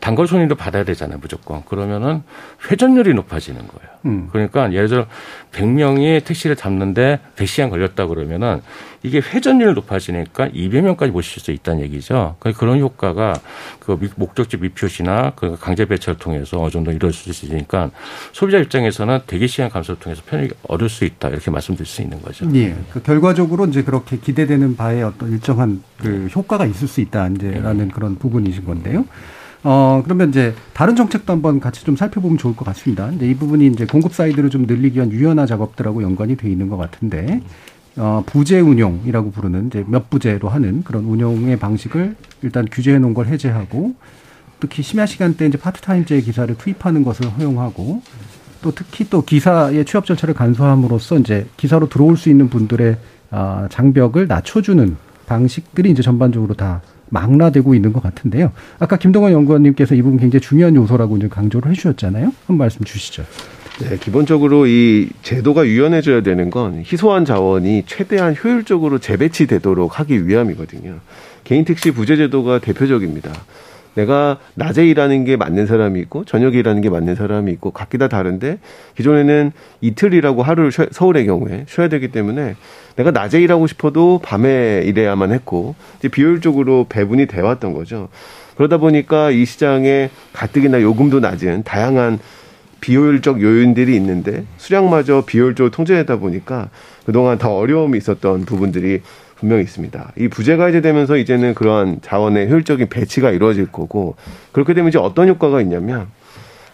단골 손님도 받아야 되잖아요, 무조건. 그러면은 회전율이 높아지는 거예요. 음. 그러니까 예를 들어 100명이 택시를 잡는데 100시간 걸렸다 그러면은 이게 회전율이 높아지니까 200명까지 모실 수 있다는 얘기죠. 그러니까 그런 효과가 그 목적지 미표시나 그 강제 배차를 통해서 어느 정도 이룰 수 있으니까 소비자 입장에서는 대기 시간 감소를 통해서 편익이 얻을 수 있다 이렇게 말씀드릴 수 있는 거죠. 예. 그 결과적으로 이제 그렇게 기대되는 바에 어떤 일정한 그 효과가 있을 수 있다 이제라는 네. 그런 부분이신 건데요. 어, 그러면 이제 다른 정책도 한번 같이 좀 살펴보면 좋을 것 같습니다. 근데 이 부분이 이제 공급 side를 좀 늘리기 위한 유연화 작업들하고 연관이 돼 있는 것 같은데, 어, 부제 운용이라고 부르는 이제 몇 부제로 하는 그런 운용의 방식을 일단 규제해 놓은 걸 해제하고, 특히 심야 시간대 이제 파트타임제 기사를 투입하는 것을 허용하고 또 특히 또 기사의 취업 절차를 간소화함으로써 이제 기사로 들어올 수 있는 분들의 아, 장벽을 낮춰주는 방식들이 이제 전반적으로 다 망라되고 있는 것 같은데요. 아까 김동원 연구원님께서 이 부분 굉장히 중요한 요소라고 이제 강조를 해주셨잖아요. 한번 말씀 주시죠. 네, 기본적으로 이 제도가 유연해져야 되는 건 희소한 자원이 최대한 효율적으로 재배치되도록 하기 위함이거든요. 개인 택시 부재 제도가 대표적입니다. 내가 낮에 일하는 게 맞는 사람이 있고 저녁에 일하는 게 맞는 사람이 있고 각기 다 다른데 기존에는 이틀이라고 하루를 쉬, 서울의 경우에 쉬어야 되기 때문에 내가 낮에 일하고 싶어도 밤에 일해야만 했고 이제 비효율적으로 배분이 돼 왔던 거죠. 그러다 보니까 이 시장에 가뜩이나 요금도 낮은 다양한 비효율적 요인들이 있는데 수량마저 비효율적으로 통제되다 보니까 그동안 더 어려움이 있었던 부분들이 분명히 있습니다. 이 부재가 이제되면서 이제는 그러한 자원의 효율적인 배치가 이루어질 거고 그렇게 되면 이제 어떤 효과가 있냐면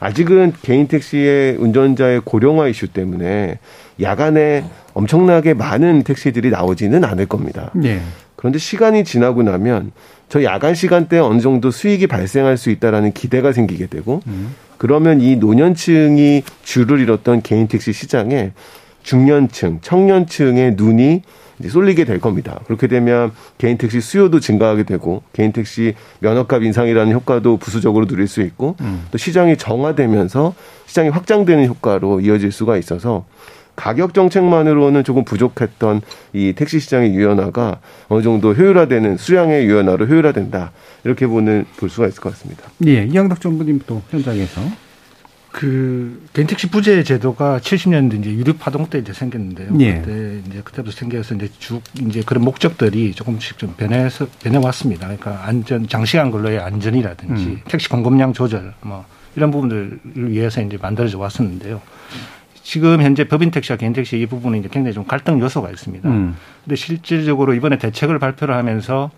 아직은 개인 택시의 운전자의 고령화 이슈 때문에 야간에 엄청나게 많은 택시들이 나오지는 않을 겁니다. 네. 그런데 시간이 지나고 나면 저 야간 시간대에 어느 정도 수익이 발생할 수 있다라는 기대가 생기게 되고 음. 그러면 이 노년층이 줄을 잃었던 개인 택시 시장에 중년층, 청년층의 눈이 이제 쏠리게 될 겁니다. 그렇게 되면 개인 택시 수요도 증가하게 되고 개인 택시 면허값 인상이라는 효과도 부수적으로 누릴 수 있고 음. 또 시장이 정화되면서 시장이 확장되는 효과로 이어질 수가 있어서 가격 정책만으로는 조금 부족했던 이 택시 시장의 유연화가 어느 정도 효율화되는 수량의 유연화로 효율화된다 이렇게 보는 볼 수가 있을 것 같습니다. 예, 이양덕 정부님 또 현장에서 그 겐택시 부재 제도가 70년대 이제 유류 파동 때 이제 생겼는데요. 예. 그때 이제 그때부터 생겨서 이제 쭉 이제 그런 목적들이 조금씩 좀 변해서 변해 왔습니다. 그러니까 안전 장시간 근로의 안전이라든지 음. 택시 공급량 조절 뭐 이런 부분들을 위해서 이제 만들어져 왔었는데요. 지금 현재 법인 택시와 개인 택시 이 부분은 이제 굉장히 좀 갈등 요소가 있습니다. 음. 근데 실질적으로 이번에 대책을 발표를 하면서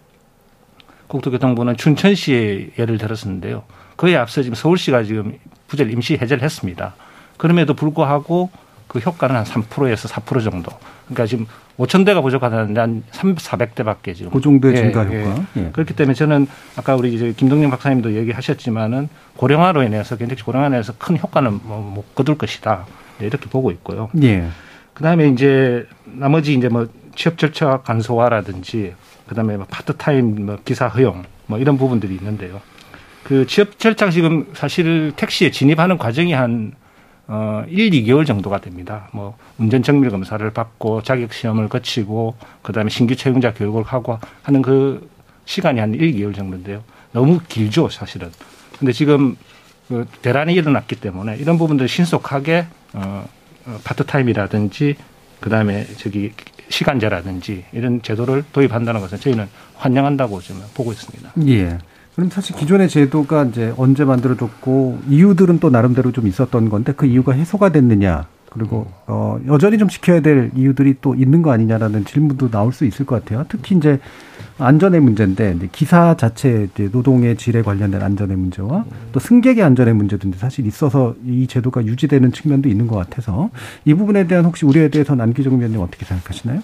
국토교통부는 춘천시의 예를 들었었는데요. 그에 앞서 지금 서울시가 지금 부재를 임시 해제를 했습니다. 그럼에도 불구하고 그 효과는 한 3%에서 4% 정도. 그러니까 지금 5천 대가 부족하다는데 한 3, 400대밖에 지금. 그 정도의 예, 증가 예. 효과. 예. 그렇기 때문에 저는 아까 우리 이제 김동영 박사님도 얘기하셨지만은 고령화로 인해서 견택 고령화로 인해서 큰 효과는 뭐 못 거둘 것이다. 이렇게 보고 있고요. 예. 그다음에 이제 나머지 이제 뭐 취업 절차 간소화라든지 그다음에 뭐 파트타임 뭐 기사 허용 뭐 이런 부분들이 있는데요. 그 취업 절차 지금 사실 택시에 진입하는 과정이 한 어, 1, 2개월 정도가 됩니다. 뭐, 운전 정밀 검사를 받고 자격 시험을 거치고, 그 다음에 신규 채용자 교육을 하고 하는 그 시간이 한 1, 2개월 정도인데요. 너무 길죠, 사실은. 근데 지금 그 대란이 일어났기 때문에 이런 부분들 신속하게, 어, 어 파트타임이라든지, 그 다음에 저기 시간제라든지 이런 제도를 도입한다는 것은 저희는 환영한다고 지금 보고 있습니다. 예. 그럼 사실 기존의 제도가 이제 언제 만들어졌고 이유들은 또 나름대로 좀 있었던 건데 그 이유가 해소가 됐느냐 그리고 어 여전히 좀 지켜야 될 이유들이 또 있는 거 아니냐라는 질문도 나올 수 있을 것 같아요. 특히 이제 안전의 문제인데 기사 자체 이제 노동의 질에 관련된 안전의 문제와 또 승객의 안전의 문제도 사실 있어서 이 제도가 유지되는 측면도 있는 것 같아서 이 부분에 대한 혹시 우려에 대해서 남기정 위원님 어떻게 생각하시나요?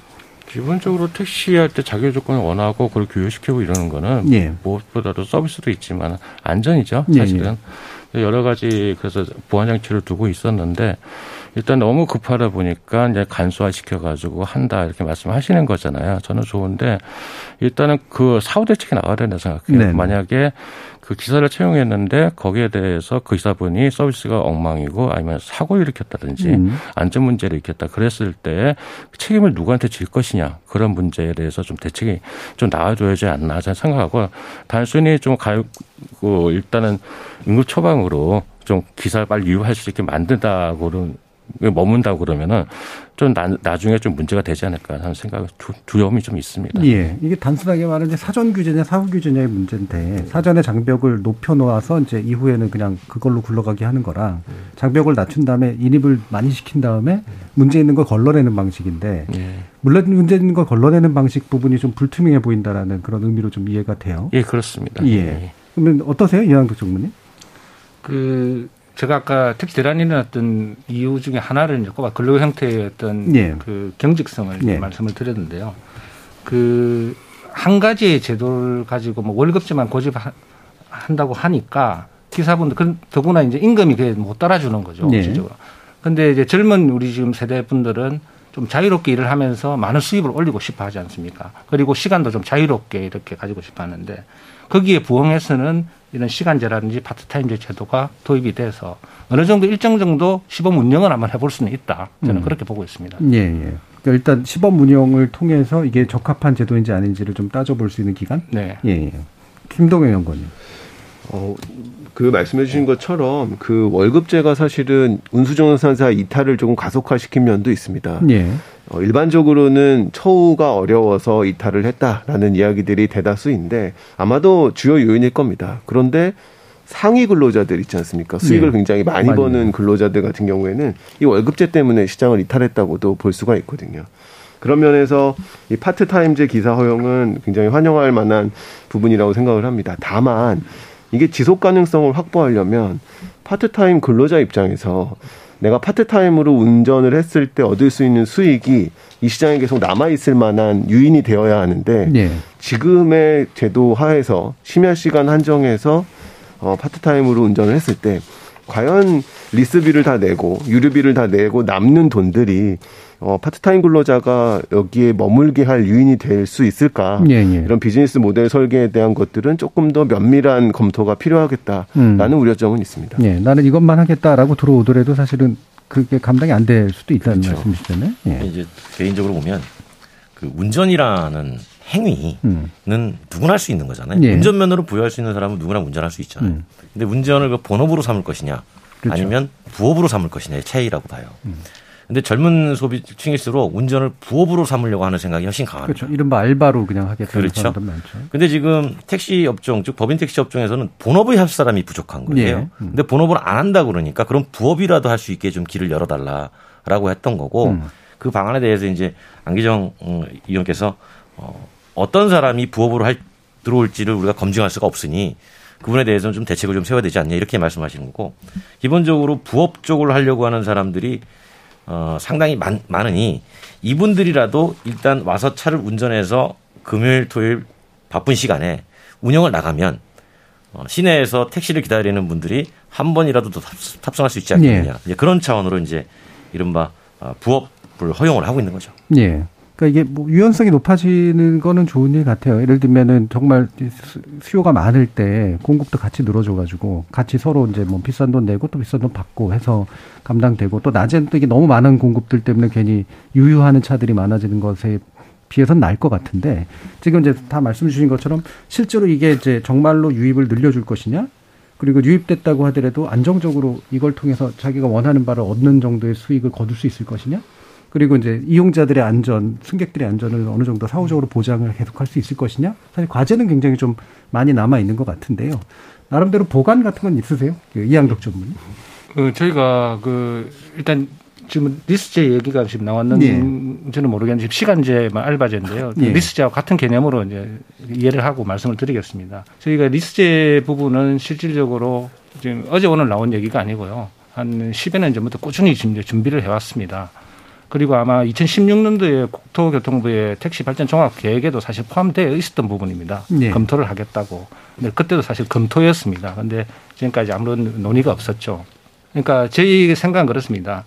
기본적으로 택시할 때 자격 조건을 원하고 그걸 교육시키고 이러는 거는 예. 무엇보다도 서비스도 있지만 안전이죠 예, 사실은 예, 예. 여러 가지 그래서 보안 장치를 두고 있었는데 일단 너무 급하다 보니까 이제 간소화 시켜가지고 한다 이렇게 말씀하시는 거잖아요. 저는 좋은데 일단은 그 사후 대책이 나와야 된다 생각해요. 네. 만약에 그 기사를 채용했는데 거기에 대해서 그 기사분이 서비스가 엉망이고 아니면 사고 를 일으켰다든지 음. 안전 문제를 일으켰다 그랬을 때 책임을 누구한테 질 것이냐 그런 문제에 대해서 좀 대책이 좀 나와줘야지 않나 저는 생각하고 단순히 좀 가요 그 일단은 응급 처방으로 좀 기사를 빨리 유효할 수 있게 만든다고는 머문다고 그러면은 좀 나, 나중에 좀 문제가 되지 않을까 하는 생각 두, 두려움이 좀 있습니다. 예. 이게 단순하게 말하면 사전 규제냐 사후 규제냐의 문제인데 사전에 장벽을 높여 놓아서 이제 이후에는 그냥 그걸로 굴러가게 하는 거랑 장벽을 낮춘 다음에 인입을 많이 시킨 다음에 문제 있는 걸 걸러내는 방식인데 예. 물론 문제 있는 걸 걸러내는 방식 부분이 좀 불투명해 보인다라는 그런 의미로 좀 이해가 돼요. 예, 그렇습니다. 예. 예. 그러면 어떠세요, 이한도 정부님? 그 제가 아까 특히 대란이 일어났던 이유 중에 하나를 이제 꼽아 근로 형태의 어떤 예. 그 경직성을 예. 말씀을 드렸는데요. 그 한 가지의 제도를 가지고 뭐 월급제만 고집하는 한다고 하니까 기사분들 그 더구나 이제 임금이 그게 못 따라주는 거죠. 네. 실적으로. 근데 이제 젊은 우리 지금 세대 분들은 좀 자유롭게 일을 하면서 많은 수입을 올리고 싶어 하지 않습니까? 그리고 시간도 좀 자유롭게 이렇게 가지고 싶어 하는데 거기에 부응해서는 이런 시간제라든지 파트타임제 제도가 도입이 돼서 어느 정도 일정 정도 시범 운영을 한번 해볼 수는 있다. 저는 음. 그렇게 보고 있습니다. 예, 예. 그러니까 일단 시범 운영을 통해서 이게 적합한 제도인지 아닌지를 좀 따져볼 수 있는 기간? 네. 예, 예. 김동현 연구원님. 어, 그 말씀해 주신 것처럼 그 월급제가 사실은 운수정산사 이탈을 조금 가속화시킨 면도 있습니다. 예. 어, 일반적으로는 처우가 어려워서 이탈을 했다라는 이야기들이 대다수인데 아마도 주요 요인일 겁니다. 그런데 상위 근로자들 있지 않습니까? 수익을 네. 굉장히 많이, 많이 버는 근로자들 같은 경우에는 이 월급제 때문에 시장을 이탈했다고도 볼 수가 있거든요. 그런 면에서 이 파트타임제 기사 허용은 굉장히 환영할 만한 부분이라고 생각을 합니다. 다만 이게 지속 가능성을 확보하려면 파트타임 근로자 입장에서 내가 파트타임으로 운전을 했을 때 얻을 수 있는 수익이 이 시장에 계속 남아 있을 만한 유인이 되어야 하는데 네. 지금의 제도 하에서 심야 시간 한정해서 어 파트타임으로 운전을 했을 때 과연 리스비를 다 내고 유류비를 다 내고 남는 돈들이 어, 파트타임 근로자가 여기에 머물게 할 유인이 될 수 있을까? 예, 예. 이런 비즈니스 모델 설계에 대한 것들은 조금 더 면밀한 검토가 필요하겠다라는 음. 우려점은 있습니다. 예, 나는 이것만 하겠다라고 들어오더라도 사실은 그게 감당이 안 될 수도 있다는 그렇죠. 말씀이시잖아요. 예. 이제 개인적으로 보면 그 운전이라는 행위는 음. 누구나 할 수 있는 거잖아요. 예. 운전면허를 부여할 수 있는 사람은 누구나 운전할 수 있잖아요. 음. 근데 운전을 그 본업으로 삼을 것이냐 그렇죠. 아니면 부업으로 삼을 것이냐의 차이라고 봐요. 음. 근데 젊은 소비층일수록 운전을 부업으로 삼으려고 하는 생각이 훨씬 강합니다. 그렇죠. 이른바 알바로 그냥 하겠다는 그렇죠. 사람들 많죠. 근데 지금 택시 업종, 즉 법인 택시 업종에서는 본업을 할 사람이 부족한 거예요. 예. 음. 근데 본업을 안 한다 그러니까 그럼 부업이라도 할 수 있게 좀 길을 열어달라라고 했던 거고 음. 그 방안에 대해서 이제 안기정 어, 의원께서 어, 어떤 사람이 부업으로 할 들어올지를 우리가 검증할 수가 없으니 그분에 대해서는 좀 대책을 좀 세워야 되지 않냐 이렇게 말씀하시는 거고 기본적으로 부업 쪽을 하려고 하는 사람들이 어, 상당히 많, 많으니 이분들이라도 일단 와서 차를 운전해서 금요일, 토요일 바쁜 시간에 운영을 나가면 어, 시내에서 택시를 기다리는 분들이 한 번이라도 더 탑승할 수 있지 않겠느냐. 예. 그런 차원으로 이제 이른바 어, 부업을 허용을 하고 있는 거죠. 예. 그러니까 이게 뭐 유연성이 높아지는 거는 좋은 일 같아요. 예를 들면은 정말 수요가 많을 때 공급도 같이 늘어져가지고 같이 서로 이제 뭐 비싼 돈 내고 또 비싼 돈 받고 해서 감당되고 또 낮에는 또 이게 너무 많은 공급들 때문에 괜히 유유하는 차들이 많아지는 것에 비해서는 나을 것 같은데 지금 이제 다 말씀 주신 것처럼 실제로 이게 이제 정말로 유입을 늘려줄 것이냐 그리고 유입됐다고 하더라도 안정적으로 이걸 통해서 자기가 원하는 바를 얻는 정도의 수익을 거둘 수 있을 것이냐 그리고 이제 이용자들의 안전, 승객들의 안전을 어느 정도 사후적으로 보장을 계속할 수 있을 것이냐? 사실 과제는 굉장히 좀 많이 남아 있는 것 같은데요. 나름대로 보관 같은 건 있으세요? 그 이양덕 전문. 그 저희가 그 일단 지금 리스제 얘기가 지금 나왔는지는 예. 모르겠는데 지금 시간제 알바제인데요. 예. 리스제와 같은 개념으로 이제 이해를 하고 말씀을 드리겠습니다. 저희가 리스제 부분은 실질적으로 지금 어제 오늘 나온 얘기가 아니고요. 한 10여 년 전부터 꾸준히 지금 준비를 해왔습니다. 그리고 아마 2016년도에 국토교통부의 택시 발전 종합 계획에도 사실 포함되어 있었던 부분입니다. 네. 검토를 하겠다고. 근데 그때도 사실 검토였습니다. 근데 지금까지 아무런 논의가 없었죠. 그러니까 저희 생각은 그렇습니다.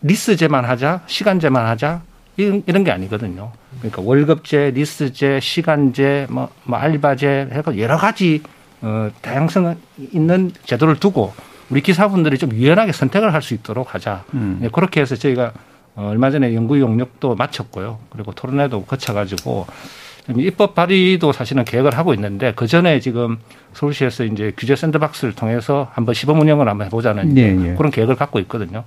리스제만 하자, 시간제만 하자, 이런, 이런 게 아니거든요. 그러니까 월급제, 리스제, 시간제, 뭐, 뭐 알바제 해서 여러 가지 어, 다양성 있는 제도를 두고 우리 기사분들이 좀 유연하게 선택을 할 수 있도록 하자. 음. 네, 그렇게 해서 저희가 어, 얼마 전에 연구 용역도 마쳤고요. 그리고 토론회도 거쳐가지고 입법 발의도 사실은 계획을 하고 있는데 그 전에 지금 서울시에서 이제 규제 샌드박스를 통해서 한번 시범 운영을 한번 해보자는 네, 네. 그런 계획을 갖고 있거든요.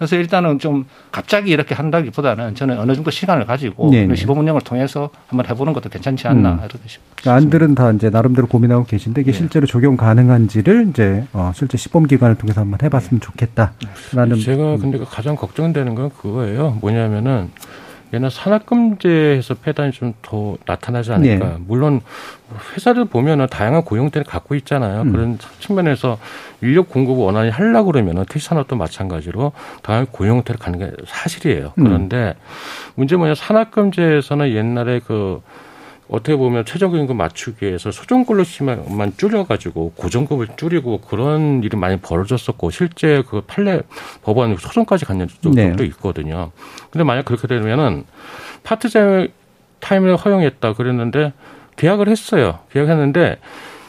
그래서 일단은 좀 갑자기 이렇게 한다기보다는 저는 어느 정도 시간을 가지고 네, 네. 시범 운영을 통해서 한번 해보는 것도 괜찮지 않나 음. 이렇게 싶습니다. 안들은 다 이제 나름대로 고민하고 계신데 이게 네. 실제로 적용 가능한지를 이제 어, 실제 시범 기관을 통해서 한번 해봤으면 좋겠다라는. 제가 근데 가장 걱정되는 건 그거예요. 뭐냐면은 얘는 산학금제에서 폐단이 좀 더 나타나지 않을까. 네. 물론 회사를 보면은 다양한 고용대를 갖고 있잖아요. 음. 그런 측면에서 인력 공급을 원활히 하려고 그러면은 택시 산업도 마찬가지로 다양한 고용대를 갖는 게 사실이에요. 음. 그런데 음. 문제 뭐냐 산학금제에서는 옛날에 그 어떻게 보면 최저임금 맞추기 위해서 소정근로시만 줄여가지고 고정급을 줄이고 그런 일이 많이 벌어졌었고 실제 그 판례 법원 소송까지 갔는 적도 네. 있거든요. 근데 만약 그렇게 되면은 파트타임을 허용했다 그랬는데 계약을 했어요. 계약했는데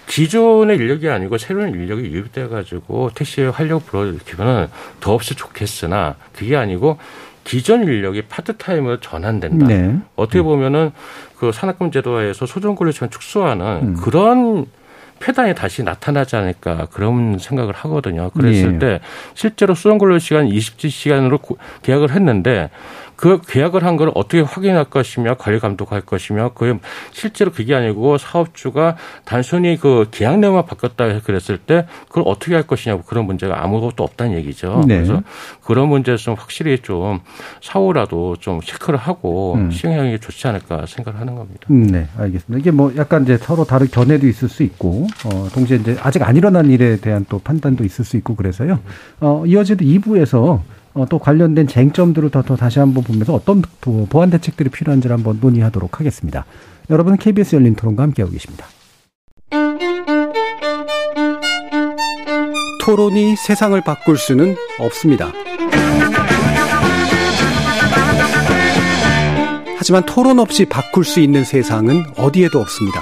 기존의 인력이 아니고 새로운 인력이 유입돼 가지고 택시에 활력을 불어일으키면은 더없이 좋겠으나 그게 아니고 기존 인력이 파트타임으로 전환된다. 네. 어떻게 보면은 그 산학금 제도화에서 소정권료 시간 축소하는 음. 그런 폐단이 다시 나타나지 않을까 그런 생각을 하거든요. 그랬을 예. 때 실제로 수정 근로 시간 20시간으로 계약을 했는데 그 계약을 한 걸 어떻게 확인할 것이며 관리 감독할 것이며 그 실제로 그게 아니고 사업주가 단순히 그 계약 내용만 바꿨다 그랬을 때 그걸 어떻게 할 것이냐고 그런 문제가 아무것도 없다는 얘기죠. 네. 그래서 그런 문제에서 확실히 좀 사후라도 좀 체크를 하고 음. 시행하는 게 좋지 않을까 생각을 하는 겁니다. 음, 네, 알겠습니다. 이게 뭐 약간 이제 서로 다른 견해도 있을 수 있고 어, 동시에 이제 아직 안 일어난 일에 대한 또 판단도 있을 수 있고 그래서요. 어, 이어지도 2부에서 어, 또 관련된 쟁점들을 더, 더 다시 한번 보면서 어떤 보완 대책들이 필요한지를 한번 논의하도록 하겠습니다. 여러분은 KBS 열린 토론과 함께하고 계십니다. 토론이 세상을 바꿀 수는 없습니다. 하지만 토론 없이 바꿀 수 있는 세상은 어디에도 없습니다.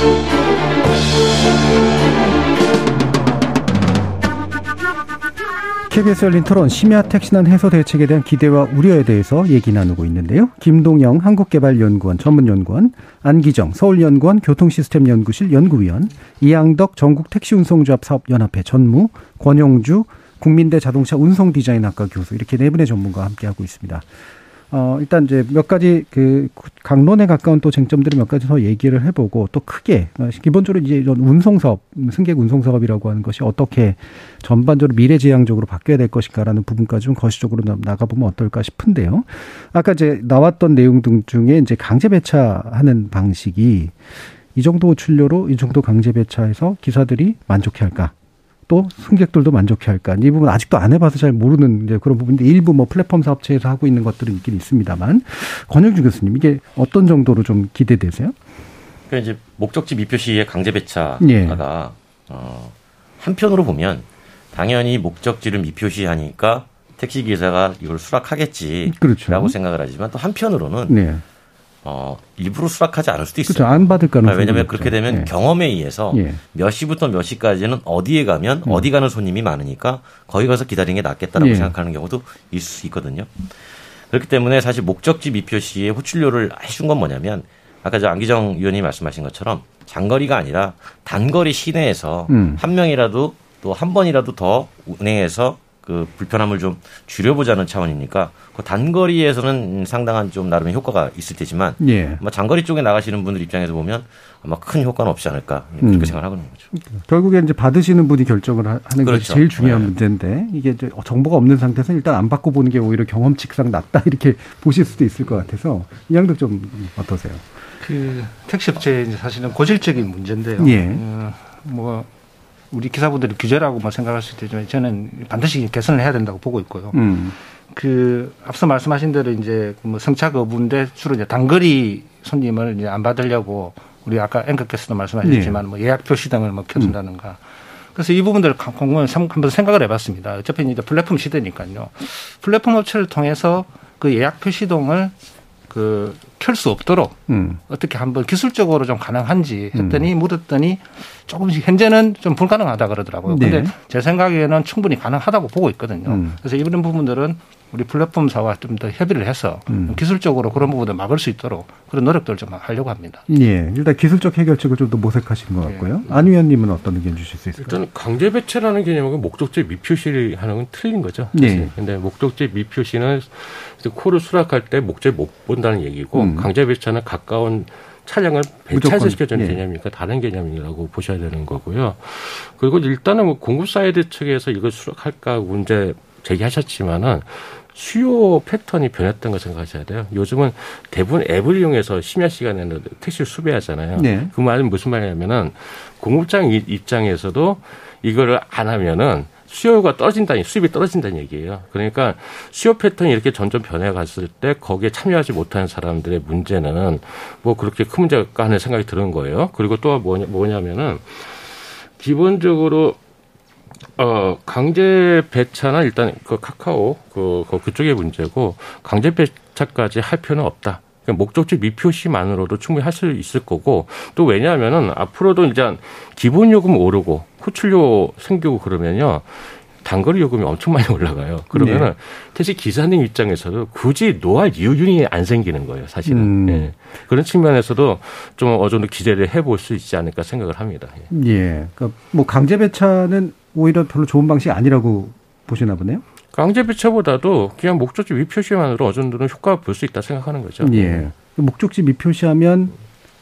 KBS 열린 토론 심야 택시난 해소 대책에 대한 기대와 우려에 대해서 얘기 나누고 있는데요. 김동영 한국개발연구원 전문연구원, 안기정 서울연구원 교통시스템연구실 연구위원, 이양덕 전국택시운송조합 사업연합회 전무, 권영주 국민대 자동차 운송디자인학과 교수 이렇게 네 분의 전문가와 함께하고 있습니다. 어, 일단 이제 몇 가지 그 강론에 가까운 또 쟁점들을 몇 가지 더 얘기를 해보고 또 크게 어, 기본적으로 이제 이런 운송 사업, 승객 운송 사업이라고 하는 것이 어떻게 전반적으로 미래지향적으로 바뀌어야 될 것인가라는 부분까지 좀 거시적으로 나가보면 어떨까 싶은데요. 아까 이제 나왔던 내용 등 중에 이제 강제 배차하는 방식이 이 정도 출료로 이 정도 강제 배차해서 기사들이 만족해 할까? 또 승객들도 만족해 할까? 이 부분 아직도 안 해봐서 잘 모르는 이제 그런 부분인데 일부 뭐 플랫폼 사업체에서 하고 있는 것들은 있긴 있습니다만 권영주 교수님 이게 어떤 정도로 좀 기대되세요? 그러니까 이제 목적지 미표 시의 강제 배차가 예. 어, 한편으로 보면 당연히 목적지를 미표시하니까 택시 기사가 이걸 수락하겠지라고 그렇죠. 생각을 하지만 또 한편으로는 네. 어, 일부러 수락하지 않을 수도 있어요. 그렇죠. 안 받을 가능성이 왜냐하면 그렇게 되면 예. 경험에 의해서 예. 몇 시부터 몇 시까지는 어디에 가면 음. 어디 가는 손님이 많으니까 거기 가서 기다리는 게 낫겠다라고 예. 생각하는 경우도 있을 수 있거든요. 그렇기 때문에 사실 목적지 미표 시에 호출료를 해준 건 뭐냐면 아까 저 안기정 의원님이 말씀하신 것처럼 장거리가 아니라 단거리 시내에서 음. 한 명이라도 또 한 번이라도 더 운행해서 그 불편함을 좀 줄여보자는 차원이니까 그 단거리에서는 상당한 좀 나름의 효과가 있을 테지만 예. 아마 장거리 쪽에 나가시는 분들 입장에서 보면 아마 큰 효과는 없지 않을까 그렇게 음. 생각을 하거든요. 결국에 이제 받으시는 분이 결정을 하는 그렇죠. 것이 제일 중요한 네. 문제인데 이게 이제 정보가 없는 상태에서 일단 안 받고 보는 게 오히려 경험칙상 낫다 이렇게 보실 수도 있을 것 같아서 이양도 좀 어떠세요? 그 택시 업체 사실은 고질적인 문제인데요. 예. 어, 뭐 우리 기사분들이 규제라고만 생각할 수 있지만 저는 반드시 개선을 해야 된다고 보고 있고요. 음. 그 앞서 말씀하신 대로 이제 뭐 성차 거부인데 주로 이제 단거리 손님을 이제 안 받으려고 우리 아까 앵커께서도 말씀하셨지만 네. 뭐 예약 표시 등을 뭐 켜둔다는가. 음. 그래서 이 부분들을 공무원 한번 생각을 해봤습니다. 어차피 이제 플랫폼 시대니까요. 플랫폼 업체를 통해서 그 예약 표시동을 그 켤 수 없도록 음. 어떻게 한번 기술적으로 좀 가능한지 했더니 음. 묻었더니 조금씩 현재는 좀 불가능하다 그러더라고요. 네. 근데 제 생각에는 충분히 가능하다고 보고 있거든요. 음. 그래서 이런 부분들은 우리 플랫폼사와 좀 더 협의를 해서 음. 기술적으로 그런 부분을 막을 수 있도록 그런 노력들을 좀 하려고 합니다. 예. 일단 기술적 해결책을 좀 더 모색하신 것 같고요. 예. 안 의원님은 어떤 의견 주실 수 있을까요? 일단 강제 배치라는 개념은 목적지 미표시를 하는 건 틀린 거죠. 네. 근데 목적지 미표시는 코를 수락할 때 목적지 못 본다는 얘기고 음. 강제 배차는 가까운 차량을 배차해서 시켜주는 예. 개념이니까 다른 개념이라고 보셔야 되는 거고요. 그리고 일단은 뭐 공급 사이드 측에서 이걸 수락할까 문제 제기하셨지만은 수요 패턴이 변했던 거 생각하셔야 돼요. 요즘은 대부분 앱을 이용해서 심야 시간에는 택시를 수배하잖아요. 네. 그 말은 무슨 말이냐면은 공급자 입장에서도 이거를 안 하면은 수요가 떨어진다니 수입이 떨어진다는 얘기예요. 그러니까 수요 패턴이 이렇게 점점 변해갔을 때 거기에 참여하지 못하는 사람들의 문제는 뭐 그렇게 큰 문제가 하는 생각이 드는 거예요. 그리고 또 뭐냐, 뭐냐면은 기본적으로 어, 강제 배차는 일단 그 카카오 그, 그 그쪽의 문제고 강제 배차까지 할 필요는 없다. 그러니까 목적지 미표시만으로도 충분히 할 수 있을 거고 또 왜냐하면은 앞으로도 이제 기본 요금 오르고 호출료 생기고 그러면요. 단거리 요금이 엄청 많이 올라가요. 그러면은 네. 택시 기사님 입장에서도 굳이 노할 이유균이 안 생기는 거예요, 사실은. 음. 예. 그런 측면에서도 좀 어느 정도 기대를 해볼 수 있지 않을까 생각을 합니다. 예. 예. 그러니까 뭐 강제 배차는 오히려 별로 좋은 방식이 아니라고 보시나 보네요. 강제 배차보다도 그냥 목적지 미표시만으로 어느 정도는 효과를 볼수 있다 생각하는 거죠. 예. 목적지 미표시하면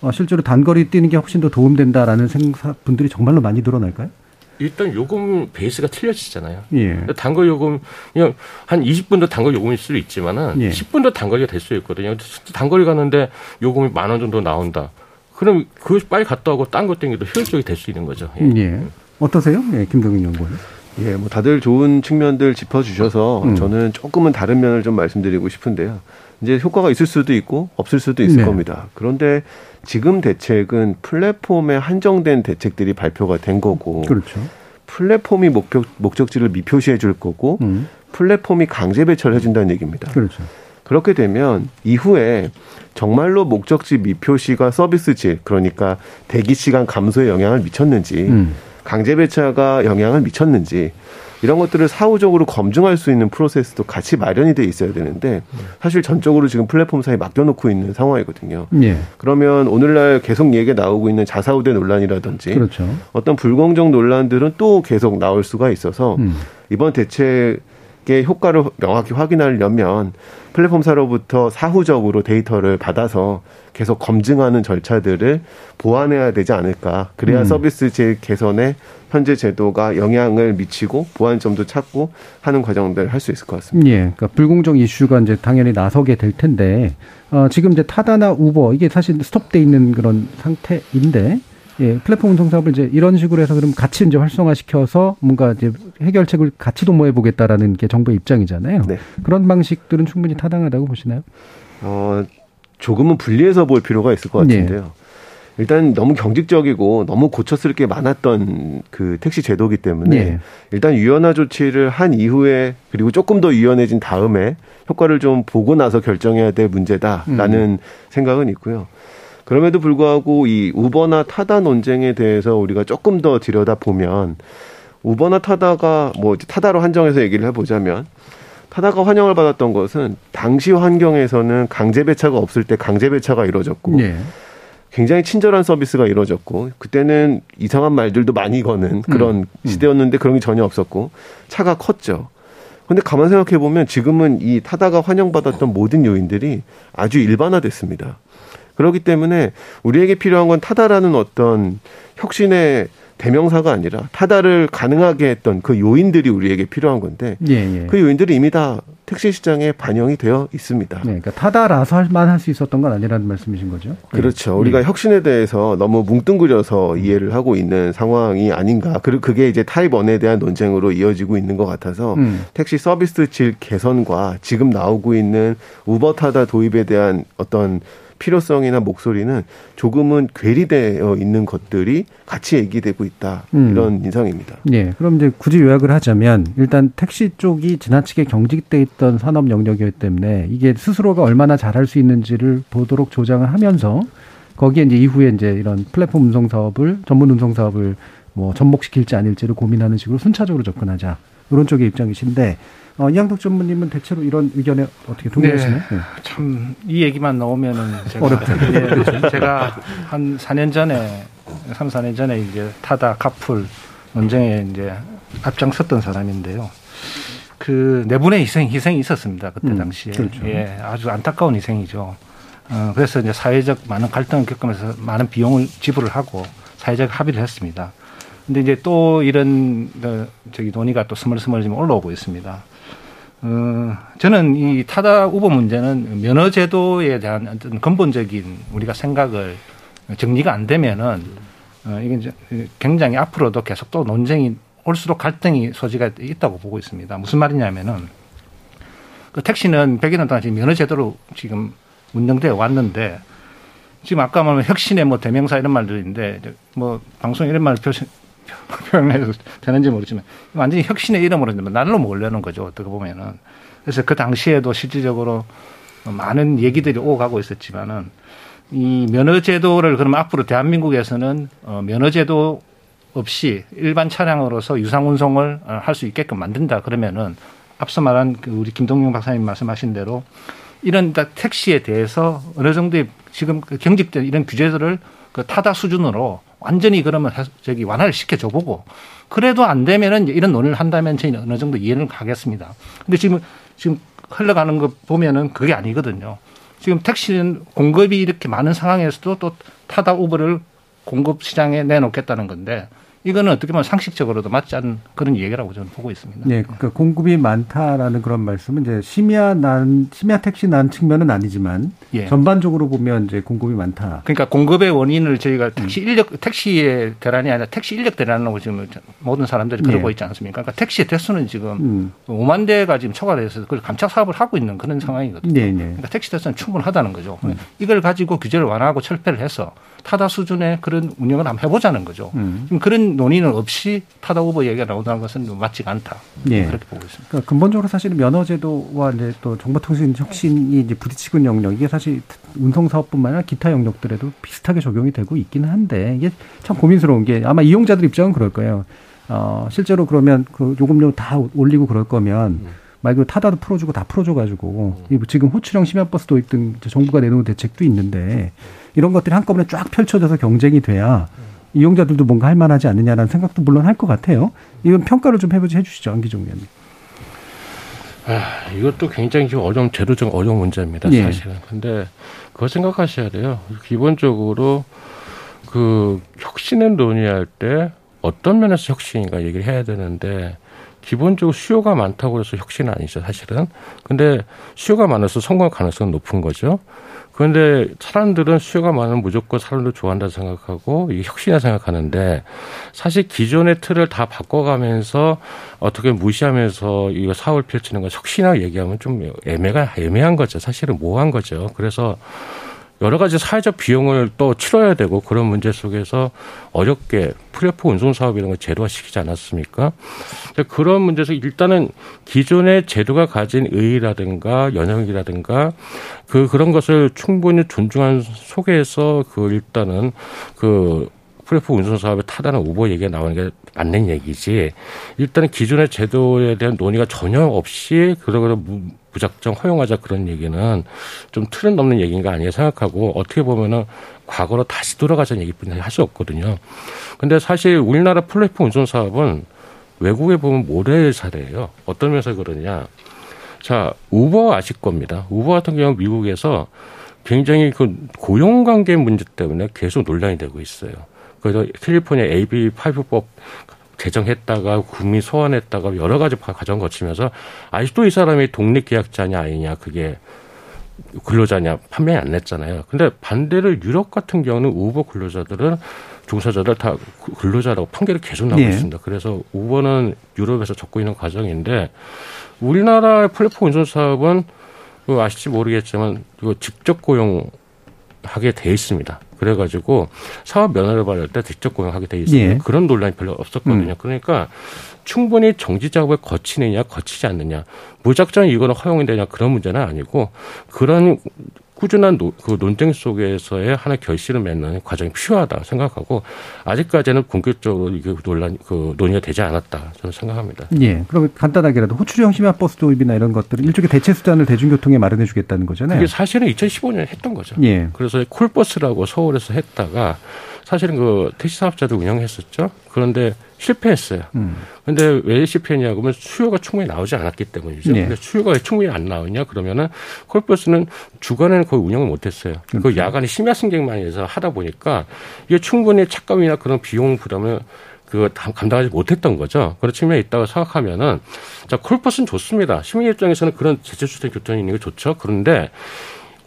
어, 실제로 단거리 뛰는 게 훨씬 더 도움된다라는 생각 분들이 정말로 많이 늘어날까요? 일단 요금 베이스가 틀려지잖아요. 예. 단거 요금 그냥 한 20분도 단거 요금일 수도 있지만은 예. 10분도 단거리가 될 수 있거든요. 단거리 가는데 요금이 만 원 정도 나온다. 그럼 그 빨리 갔다 오고 딴 거 땡겨도 효율적이 될 수 있는 거죠. 예. 예. 어떠세요? 예, 김동인 연구원. 예, 뭐 다들 좋은 측면들 짚어주셔서 음. 저는 조금은 다른 면을 좀 말씀드리고 싶은데요. 이제 효과가 있을 수도 있고 없을 수도 있을 네. 겁니다. 그런데 지금 대책은 플랫폼에 한정된 대책들이 발표가 된 거고, 그렇죠. 플랫폼이 목표, 목적지를 미표시해 줄 거고, 음. 플랫폼이 강제 배차를 해준다는 얘기입니다. 그렇죠. 그렇게 되면 이후에 정말로 목적지 미표시가 서비스 질, 그러니까 대기 시간 감소에 영향을 미쳤는지, 음. 강제 배차가 영향을 미쳤는지 이런 것들을 사후적으로 검증할 수 있는 프로세스도 같이 마련이 돼 있어야 되는데 사실 전적으로 지금 플랫폼사에 맡겨놓고 있는 상황이거든요. 예. 그러면 오늘날 계속 얘기가 나오고 있는 자사우대 논란이라든지 그렇죠. 어떤 불공정 논란들은 또 계속 나올 수가 있어서 음. 이번 대책 의 효과를 명확히 확인하려면 플랫폼사로부터 사후적으로 데이터를 받아서 계속 검증하는 절차들을 보완해야 되지 않을까. 그래야 음. 서비스 제 개선에 현재 제도가 영향을 미치고 보완점도 찾고 하는 과정들 할수 있을 것 같습니다. 예. 그러니까 불공정 이슈가 이제 당연히 나서게 될 텐데 어, 지금 이제 타다나 우버 이게 사실 스톱돼 있는 그런 상태인데 예, 플랫폼 운송 사업을 이제 이런 식으로 해서 그럼 같이 이제 활성화시켜서 뭔가 이제 해결책을 같이 도모해 보겠다라는 게 정부의 입장이잖아요. 네. 그런 방식들은 충분히 타당하다고 보시나요? 어, 조금은 분리해서 볼 필요가 있을 것 같은데요. 네. 일단 너무 경직적이고 너무 고쳐쓸 게 많았던 그 택시 제도기 때문에 네. 일단 유연화 조치를 한 이후에 그리고 조금 더 유연해진 다음에 효과를 좀 보고 나서 결정해야 될 문제다라는 음. 생각은 있고요. 그럼에도 불구하고 이 우버나 타다 논쟁에 대해서 우리가 조금 더 들여다 보면 우버나 타다가 뭐 타다로 한정해서 얘기를 해보자면 타다가 환영을 받았던 것은 당시 환경에서는 강제 배차가 없을 때 강제 배차가 이루어졌고 네. 굉장히 친절한 서비스가 이루어졌고 그때는 이상한 말들도 많이 거는 그런 음. 음. 시대였는데 그런 게 전혀 없었고 차가 컸죠. 근데 가만 생각해 보면 지금은 이 타다가 환영받았던 모든 요인들이 아주 일반화됐습니다. 그렇기 때문에 우리에게 필요한 건 타다라는 어떤 혁신의 대명사가 아니라 타다를 가능하게 했던 그 요인들이 우리에게 필요한 건데 예, 예. 그 요인들이 이미 다 택시 시장에 반영이 되어 있습니다. 네, 그러니까 타다라서만 할 수 있었던 건 아니라는 말씀이신 거죠? 그렇죠. 예. 우리가 혁신에 대해서 너무 뭉뚱그려서 이해를 하고 있는 상황이 아닌가. 그리고 그게 이제 타입 원에 대한 논쟁으로 이어지고 있는 것 같아서 음. 택시 서비스 질 개선과 지금 나오고 있는 우버 타다 도입에 대한 어떤 필요성이나 목소리는 조금은 괴리되어 있는 것들이 같이 얘기되고 있다. 음. 이런 인상입니다. 네. 그럼 이제 굳이 요약을 하자면 일단 택시 쪽이 지나치게 경직돼 있던 산업 영역이기 때문에 이게 스스로가 얼마나 잘할 수 있는지를 보도록 조장을 하면서 거기에 이제 이후에 이제 이런 플랫폼 운송 사업을 전문 운송 사업을 뭐 접목시킬지 아닐지를 고민하는 식으로 순차적으로 접근하자. 이런 쪽의 입장이신데 어, 이양덕 전무님은 대체로 이런 의견에 어떻게 동의하시나요? 네. 네. 참이 얘기만 나오면은 제가 어렵죠. 예, 제가 한 4년 전에 3, 4년 전에 이제 타다 카풀 논쟁에 이제 앞장섰던 사람인데요. 그 내분의 희생 희생이 있었습니다 그때 음, 당시에 그렇죠. 예 아주 안타까운 희생이죠. 어, 그래서 이제 사회적 많은 갈등을 겪으면서 많은 비용을 지불을 하고 사회적 합의를 했습니다. 근데 이제 또 이런 어, 저기 논의가 또 스멀스멀 지금 올라오고 있습니다. 어, 저는 이 타다 우버 문제는 면허 제도에 대한 어떤 근본적인 우리가 생각을 정리가 안 되면은 어, 이게 이제 굉장히 앞으로도 계속 또 논쟁이 올수록 갈등이 소지가 있다고 보고 있습니다. 무슨 말이냐면은 그 택시는 100여 년 동안 지금 면허 제도로 지금 운영되어 왔는데 지금 아까 말한 혁신의 뭐 대명사 이런 말들인데 뭐 방송 이런 말 표시 표현해도 되는지 모르지만 완전히 혁신의 이름으로 날로 몰려는 거죠 어떻게 보면은. 그래서 그 당시에도 실질적으로 많은 얘기들이 오고 가고 있었지만은 이 면허제도를 그러면 앞으로 대한민국에서는 어 면허제도 없이 일반 차량으로서 유상 운송을 어, 할수 있게끔 만든다 그러면은 앞서 말한 그 우리 김동영 박사님 말씀하신 대로 이런 택시에 대해서 어느 정도의 지금 그 경직된 이런 규제들을 그 타다 수준으로 완전히 그러면 저기 완화를 시켜줘 보고 그래도 안 되면은 이런 논의를 한다면 저희는 어느 정도 이해를 가겠습니다. 근데 지금 지금 흘러가는 거 보면은 그게 아니거든요. 지금 택시는 공급이 이렇게 많은 상황에서도 또 타다 우버를 공급 시장에 내놓겠다는 건데 이거는 어떻게 보면 상식적으로도 맞지 않은 그런 얘기라고 저는 보고 있습니다. 네, 그러니까 공급이 많다라는 그런 말씀은 이제 심야 난 심야 택시 난 측면은 아니지만 예. 전반적으로 보면 이제 공급이 많다. 그러니까 공급의 원인을 저희가 택시 인력 택시의 대란이 아니라 택시 인력 대란이라고 지금 모든 사람들이 그러고 예. 있지 않습니까? 그러니까 택시의 대수는 지금 음. 5만 대가 지금 초과돼서 그걸 감착 사업을 하고 있는 그런 상황이거든요. 네, 네. 그러니까 택시 대수는 충분하다는 거죠. 음. 이걸 가지고 규제를 완화하고 철폐를 해서 타다 수준의 그런 운영을 한번 해보자는 거죠. 음. 그런 논의는 없이 타다 후보 얘기가 나온다는 것은 맞지가 않다. 예. 그렇게 보고 있습니다. 그러니까 근본적으로 사실은 면허제도와 이제 또 정보통신 혁신이 이제 부딪히고 있는 영역 이게 사실 운송사업뿐만 아니라 기타 영역들에도 비슷하게 적용이 되고 있기는 한데 이게 참 고민스러운 게 아마 이용자들 입장은 그럴 거예요. 어, 실제로 그러면 그 요금료 다 올리고 그럴 거면 음. 말 그대로 타다도 풀어주고 다 풀어줘가지고 음. 지금 호출형 심야버스 도입 등 정부가 내놓은 대책도 있는데 이런 것들이 한꺼번에 쫙 펼쳐져서 경쟁이 돼야 이용자들도 뭔가 할 만하지 않느냐라는 생각도 물론 할 것 같아요. 이건 평가를 좀 해보지 해주시죠, 안기종 의원님. 아, 이것도 굉장히 좀 어려운 제도적 어려운 문제입니다, 예. 사실은. 근데 그거 생각하셔야 돼요. 기본적으로 그 혁신을 논의할 때 어떤 면에서 혁신인가 얘기를 해야 되는데 기본적으로 수요가 많다고 해서 혁신은 아니죠, 사실은. 근데 수요가 많아서 성공 가능성은 높은 거죠. 그런데 사람들은 수요가 많으면 무조건 사람들 좋아한다 생각하고 이게 혁신이라 생각하는데 사실 기존의 틀을 다 바꿔가면서 어떻게 무시하면서 이거 사업을 펼치는 거 혁신이라고 얘기하면 좀 애매가 애매한 거죠. 사실은 모호한 거죠. 그래서 여러 가지 사회적 비용을 또 치러야 되고 그런 문제 속에서 어렵게 프레포 운송 사업 이런 걸 제도화시키지 않았습니까? 그런 문제에서 일단은 기존의 제도가 가진 의의라든가 연영이라든가 그 그런 것을 충분히 존중한 속에서 그 일단은 그 프레포 운송 사업에 타다는 우버 얘기가 나오는 게 맞는 얘기지. 일단은 기존의 제도에 대한 논의가 전혀 없이 그러고 무작정 허용하자 그런 얘기는 좀 틀은 넘는 얘기인 가 아니냐 생각하고 어떻게 보면은 과거로 다시 돌아가자는 얘기뿐이 할 수 없거든요. 근데 사실 우리나라 플랫폼 운송 사업은 외국에 보면 모델 사례예요. 어떤 면에서 그러냐. 자, 우버 아실 겁니다. 우버 같은 경우 미국에서 굉장히 그 고용 관계 문제 때문에 계속 논란이 되고 있어요. 그래서 캘리포니아 AB5법 개정했다가 국민 소환했다가 여러 가지 과정 거치면서 아직도 이 사람이 독립계약자냐 아니냐 그게 근로자냐 판명이 안 냈잖아요. 근데 반대로 유럽 같은 경우는 우버 근로자들은 종사자들 다 근로자라고 판결이 계속 나오고 네. 있습니다. 그래서 우버는 유럽에서 적고 있는 과정인데 우리나라 플랫폼 운송 사업은 그 아실지 모르겠지만 직접 고용하게 돼 있습니다. 그래가지고 사업 면허를 받을 때 직접 고용하게 돼 있어요. 예. 그런 논란이 별로 없었거든요. 음. 그러니까 충분히 정지 작업을 거치느냐 거치지 않느냐 무작정 이거는 허용이 되냐 그런 문제는 아니고 그런 꾸준한 노, 그 논쟁 속에서의 하나 결실을 맺는 과정이 필요하다 생각하고 아직까지는 본격적으로 이게 논란 그 논의가 되지 않았다 저는 생각합니다. 예. 그럼 간단하게라도 호출형 심야 버스 도입이나 이런 것들은 일종의 대체 수단을 대중교통에 마련해 주겠다는 거잖아요. 그게 사실은 2015년에 했던 거죠. 예. 그래서 콜버스라고 서울에서 했다가 사실은 그 택시 사업자도 운영했었죠. 그런데 실패했어요. 음. 근데 왜 실패했냐 그러면 수요가 충분히 나오지 않았기 때문이죠. 네. 근데 수요가 충분히 안 나오냐 그러면은 콜버스는 주간에는 거의 운영을 못 했어요. 그 그렇죠. 야간에 심야 승객만 해서 하다 보니까 이게 충분히 착감이나 그런 비용 부담을 그 감당하지 못했던 거죠. 그런 측면이 있다고 생각하면은 자 콜버스는 좋습니다. 시민 입장에서는 그런 제철주택 교통이 있는 게 좋죠. 그런데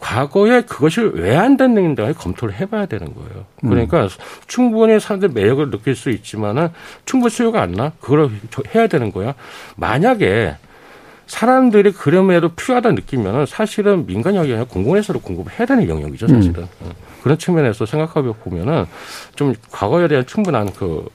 과거에 그것이 왜안 됐는가 검토를 해봐야 되는 거예요. 그러니까 음. 충분히 사람들 매력을 느낄 수 있지만은 충분 수요가 안 나? 그걸 해야 되는 거야. 만약에 사람들이 그럼에도 필요하다 느끼면은 사실은 민간 영역이 아니라 공공에서도 공급해야 되는 영역이죠, 사실은. 음. 그런 측면에서 생각해 보면은 좀 과거에 대한 충분한 그,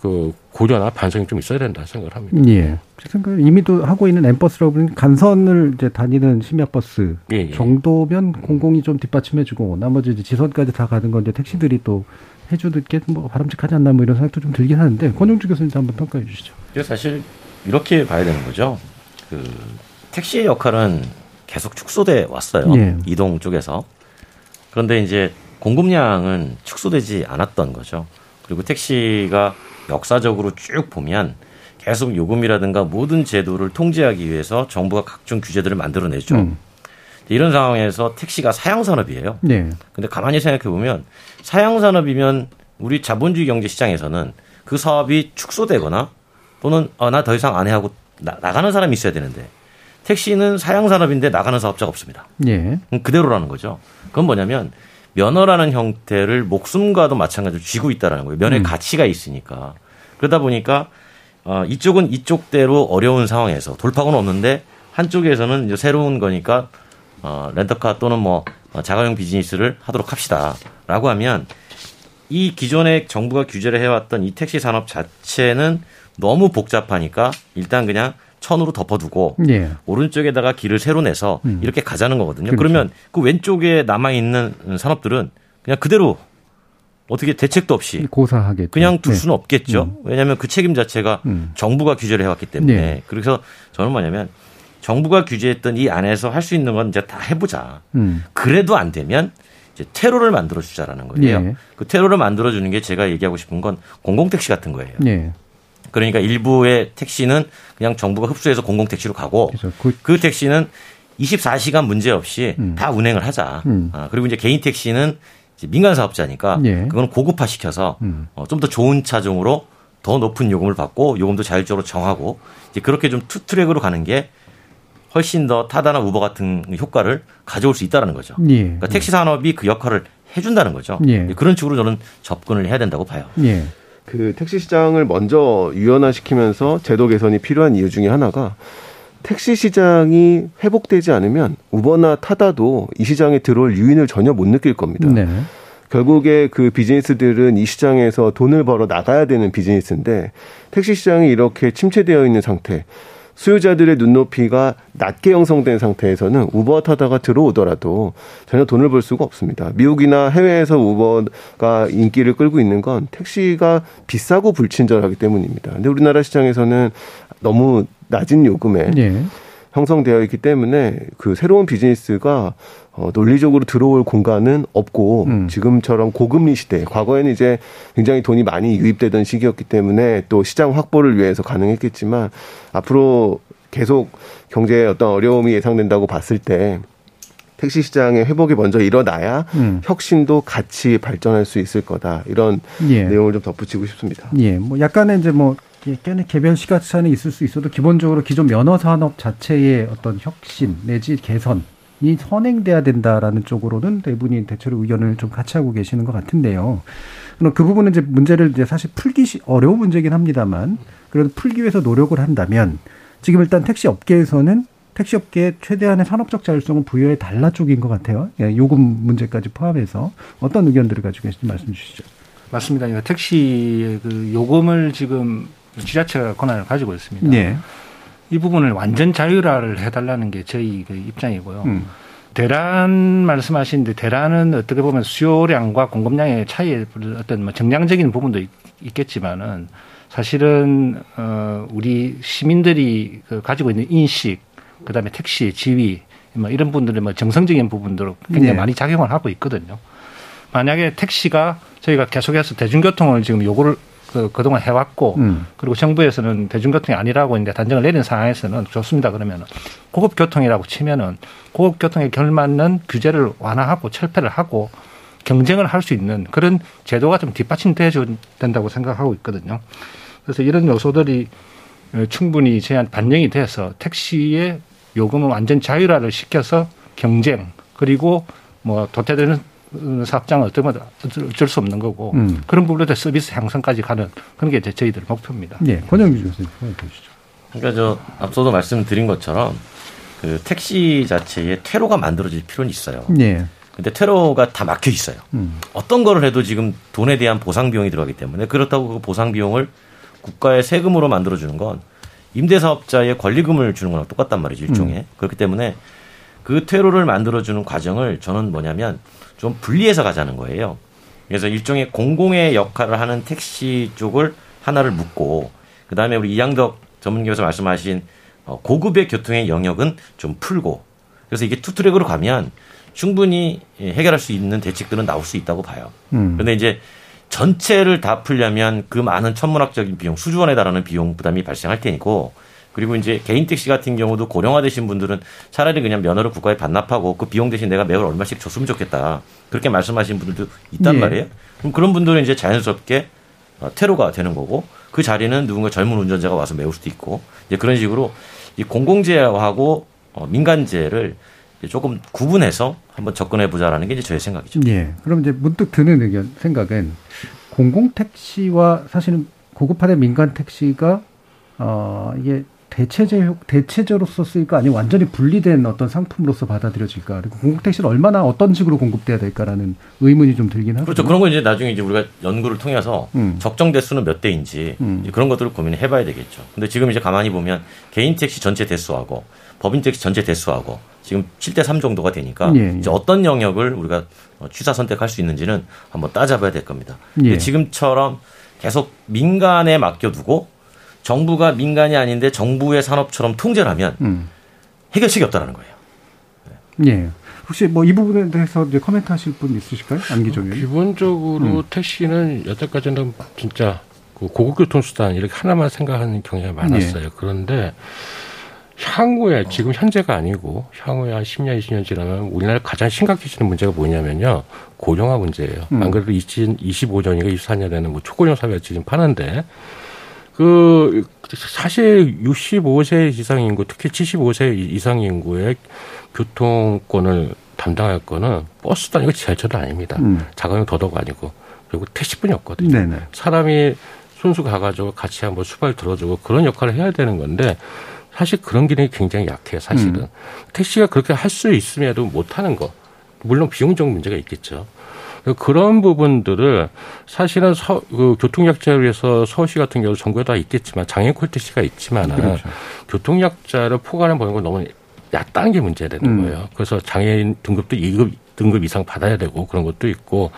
그 고려나 반성이 좀 있어야 된다 생각을 합니다. 예. 생각 이미도 하고 있는 엠버스라고 보는 간선을 이제 다니는 심야버스 예, 예. 정도면 공공이 좀 뒷받침해주고 나머지 이제 지선까지 다 가는 건 이제 택시들이 또 해주는 게뭐 바람직하지 않나 뭐 이런 생각도 좀 들긴 하는데 권영주 교수님 한번 평가해 주시죠. 사실 이렇게 봐야 되는 거죠. 그 택시의 역할은 계속 축소돼 왔어요. 예. 이동 쪽에서. 그런데 이제 공급량은 축소되지 않았던 거죠. 그리고 택시가 역사적으로 쭉 보면 계속 요금이라든가 모든 제도를 통제하기 위해서 정부가 각종 규제들을 만들어내죠. 음. 이런 상황에서 택시가 사양산업이에요. 네. 근데 가만히 생각해 보면 사양산업이면 우리 자본주의 경제 시장에서는 그 사업이 축소되거나 또는 어, 나 더 이상 안 해 하고 나, 나가는 사람이 있어야 되는데 택시는 사양산업인데 나가는 사업자가 없습니다. 예. 그대로라는 거죠. 그건 뭐냐면 면허라는 형태를 목숨과도 마찬가지로 쥐고 있다라는 거예요. 면의 음. 가치가 있으니까. 그러다 보니까 어, 이쪽은 이쪽대로 어려운 상황에서 돌파구는 없는데 한쪽에서는 이제 새로운 거니까 어, 렌터카 또는 뭐 어, 자가용 비즈니스를 하도록 합시다라고 하면 이 기존에 정부가 규제를 해왔던 이 택시 산업 자체는 너무 복잡하니까 일단 그냥 천으로 덮어두고 예. 오른쪽에다가 길을 새로 내서 음. 이렇게 가자는 거거든요. 그렇죠. 그러면 그 왼쪽에 남아 있는 산업들은 그냥 그대로 어떻게 대책도 없이 고사하게 그냥 둘 네. 수는 없겠죠. 음. 왜냐하면 그 책임 자체가 음. 정부가 규제를 해왔기 때문에 네. 그래서 저는 뭐냐면 정부가 규제했던 이 안에서 할 수 있는 건 이제 다 해보자. 음. 그래도 안 되면 이제 테러를 만들어 주자라는 거예요. 네. 그 테러를 만들어 주는 게 제가 얘기하고 싶은 건 공공택시 같은 거예요. 네. 그러니까 일부의 택시는 그냥 정부가 흡수해서 공공택시로 가고 그, 그, 택시는 24시간 문제 없이 음. 다 운행을 하자. 음. 아, 그리고 이제 개인 택시는 이제 민간 사업자니까 예. 그거는 고급화 시켜서 음. 어, 좀 더 좋은 차종으로 더 높은 요금을 받고 요금도 자율적으로 정하고 이제 그렇게 좀 투트랙으로 가는 게 훨씬 더 타다나 우버 같은 효과를 가져올 수 있다는 거죠. 예. 그러니까 택시 산업이 그 역할을 해준다는 거죠. 예. 그런 식으로 저는 접근을 해야 된다고 봐요. 예. 그 택시 시장을 먼저 유연화시키면서 제도 개선이 필요한 이유 중에 하나가 택시 시장이 회복되지 않으면 우버나 타다도 이 시장에 들어올 유인을 전혀 못 느낄 겁니다. 네. 결국에 그 비즈니스들은 이 시장에서 돈을 벌어 나가야 되는 비즈니스인데 택시 시장이 이렇게 침체되어 있는 상태, 수요자들의 눈높이가 낮게 형성된 상태에서는 우버 타다가 들어오더라도 전혀 돈을 벌 수가 없습니다. 미국이나 해외에서 우버가 인기를 끌고 있는 건 택시가 비싸고 불친절하기 때문입니다. 근데 우리나라 시장에서는 너무 낮은 요금에 네. 형성되어 있기 때문에 그 새로운 비즈니스가 어, 논리적으로 들어올 공간은 없고 음. 지금처럼 고금리 시대 과거에는 이제 굉장히 돈이 많이 유입되던 시기였기 때문에 또 시장 확보를 위해서 가능했겠지만 앞으로 계속 경제에 어떤 어려움이 예상된다고 봤을 때 택시 시장의 회복이 먼저 일어나야 음. 혁신도 같이 발전할 수 있을 거다 이런 예. 내용을 좀 덧붙이고 싶습니다. 예, 뭐 약간의 이제 뭐 약간의 개별 시각 차는 있을 수 있어도 기본적으로 기존 면허 산업 자체의 어떤 혁신 내지 개선 이 선행돼야 된다라는 쪽으로는 대부분이 대체로 의견을 좀 같이 하고 계시는 것 같은데요. 그럼 그 부분은 이제 문제를 이제 사실 풀기 어려운 문제긴 합니다만 그래도 풀기 위해서 노력을 한다면 지금 일단 택시 업계에서는 택시 업계에 최대한의 산업적 자율성을 부여해 달라 쪽인 것 같아요. 예, 요금 문제까지 포함해서 어떤 의견들을 가지고 계신지 말씀 주시죠. 맞습니다. 택시 그 요금을 지금 지자체가 권한을 가지고 있습니다. 네. 이 부분을 완전 자율화를 해달라는 게 저희 그 입장이고요. 음. 대란 말씀하시는데 대란은 어떻게 보면 수요량과 공급량의 차이에 어떤 뭐 정량적인 부분도 있, 겠지만은 사실은 어 우리 시민들이 그 가지고 있는 인식 그다음에 택시 지위 뭐 이런 분들의 뭐 정성적인 부분들로 굉장히 네. 많이 작용을 하고 있거든요. 만약에 택시가 저희가 계속해서 대중교통을 지금 요구를 그, 그동안 해왔고, 음. 그리고 정부에서는 대중교통이 아니라고 이제 단정을 내린 상황에서는 좋습니다. 그러면은 고급 교통이라고 치면은 고급 교통에 결맞는 규제를 완화하고 철폐를 하고 경쟁을 할 수 있는 그런 제도가 좀 뒷받침돼야 된다고 생각하고 있거든요. 그래서 이런 요소들이 충분히 제한 반영이 돼서 택시의 요금을 완전 자율화를 시켜서 경쟁 그리고 뭐 도태되는 사업장은 어쩔 수 없는 거고 음. 그런 부분에 서비스 향상까지 가는 그런 게 저희들 목표입니다. 네, 권영규 교수님 보시죠. 그러니까 저 앞서도 말씀드린 것처럼 그 택시 자체에 퇴로가 만들어질 필요는 있어요. 네. 근데 퇴로가 다 막혀 있어요. 음. 어떤 거를 해도 지금 돈에 대한 보상 비용이 들어가기 때문에 그렇다고 그 보상 비용을 국가의 세금으로 만들어 주는 건 임대사업자의 권리금을 주는 거랑 똑같단 말이죠 일종의 음. 그렇기 때문에 그 퇴로를 만들어 주는 과정을 저는 뭐냐면 좀 분리해서 가자는 거예요. 그래서 일종의 공공의 역할을 하는 택시 쪽을 하나를 묶고 그 다음에 우리 이양덕 전문기에서 말씀하신 어, 고급의 교통의 영역은 좀 풀고 그래서 이게 투트랙으로 가면 충분히 해결할 수 있는 대책들은 나올 수 있다고 봐요. 음. 그런데 이제 전체를 다 풀려면 그 많은 천문학적인 비용, 수주원에 달하는 비용 부담이 발생할 테니고 그리고 이제 개인 택시 같은 경우도 고령화되신 분들은 차라리 그냥 면허를 국가에 반납하고 그 비용 대신 내가 매월 얼마씩 줬으면 좋겠다. 그렇게 말씀하시는 분들도 있단 예. 말이에요. 그럼 그런 분들은 이제 자연스럽게 어, 퇴로가 되는 거고 그 자리는 누군가 젊은 운전자가 와서 메울 수도 있고 이제 그런 식으로 이 공공재하고 어, 민간재를 조금 구분해서 한번 접근해 보자라는 게 이제 저의 생각이죠. 예. 그럼 이제 문득 드는 의견 생각은 공공 택시와 사실은 고급화된 민간 택시가 어 이게 대체제 대체제로서 쓰일까 아니면 완전히 분리된 어떤 상품으로서 받아들여질까 그리고 공공 택시를 얼마나 어떤 식으로 공급돼야 될까라는 의문이 좀 들긴 하죠. 그렇죠. 그런 건 이제 나중에 이제 우리가 연구를 통해서 음. 적정 대수는 몇 대인지 음. 그런 것들을 고민을 해봐야 되겠죠. 근데 지금 이제 가만히 보면 개인 택시 전체 대수하고 법인 택시 전체 대수하고 지금 7대 3 정도가 되니까 예, 예. 이제 어떤 영역을 우리가 취사 선택할 수 있는지는 한번 따져봐야 될 겁니다. 예. 지금처럼 계속 민간에 맡겨두고 정부가 민간이 아닌데 정부의 산업처럼 통제를 하면 음. 해결책이 없다라는 거예요. 네. 예. 혹시 뭐 이 부분에 대해서 이제 코멘트 하실 분 있으실까요? 안기정 의 기본적으로 음. 택시는 여태까지는 진짜 그 고급 교통수단 이렇게 하나만 생각하는 경향이 많았어요. 예. 그런데 향후에 지금 현재가 아니고 향후에 한 10년, 20년 지나면 우리나라 가장 심각해지는 문제가 뭐냐면요. 고령화 문제예요. 음. 안 그래도 25년인가 24년에는 뭐 초고령 사회가 지금 파는데 그 사실 65세 이상 인구, 특히 75세 이상 인구의 교통권을 담당할 거는 버스도 아니고 지하철도 아닙니다. 음. 자가용 도덕 아니고 그리고 택시뿐이 없거든요. 네네. 사람이 순수 가가지고 같이 한번 수발 들어주고 그런 역할을 해야 되는 건데 사실 그런 기능이 굉장히 약해요. 사실은 음. 택시가 그렇게 할 수 있음에도 못하는 거 물론 비용적 문제가 있겠죠. 그런 부분들을 사실은 서, 그 교통약자를 위해서 서울시 같은 경우 정부에 다 있겠지만 장애인 콜택시가 있지만은 그렇죠. 교통약자를 포괄해 보는 건 너무 얕다는 게 문제가 되는 음. 거예요. 그래서 장애인 등급도 2급 등급 이상 받아야 되고 그런 것도 있고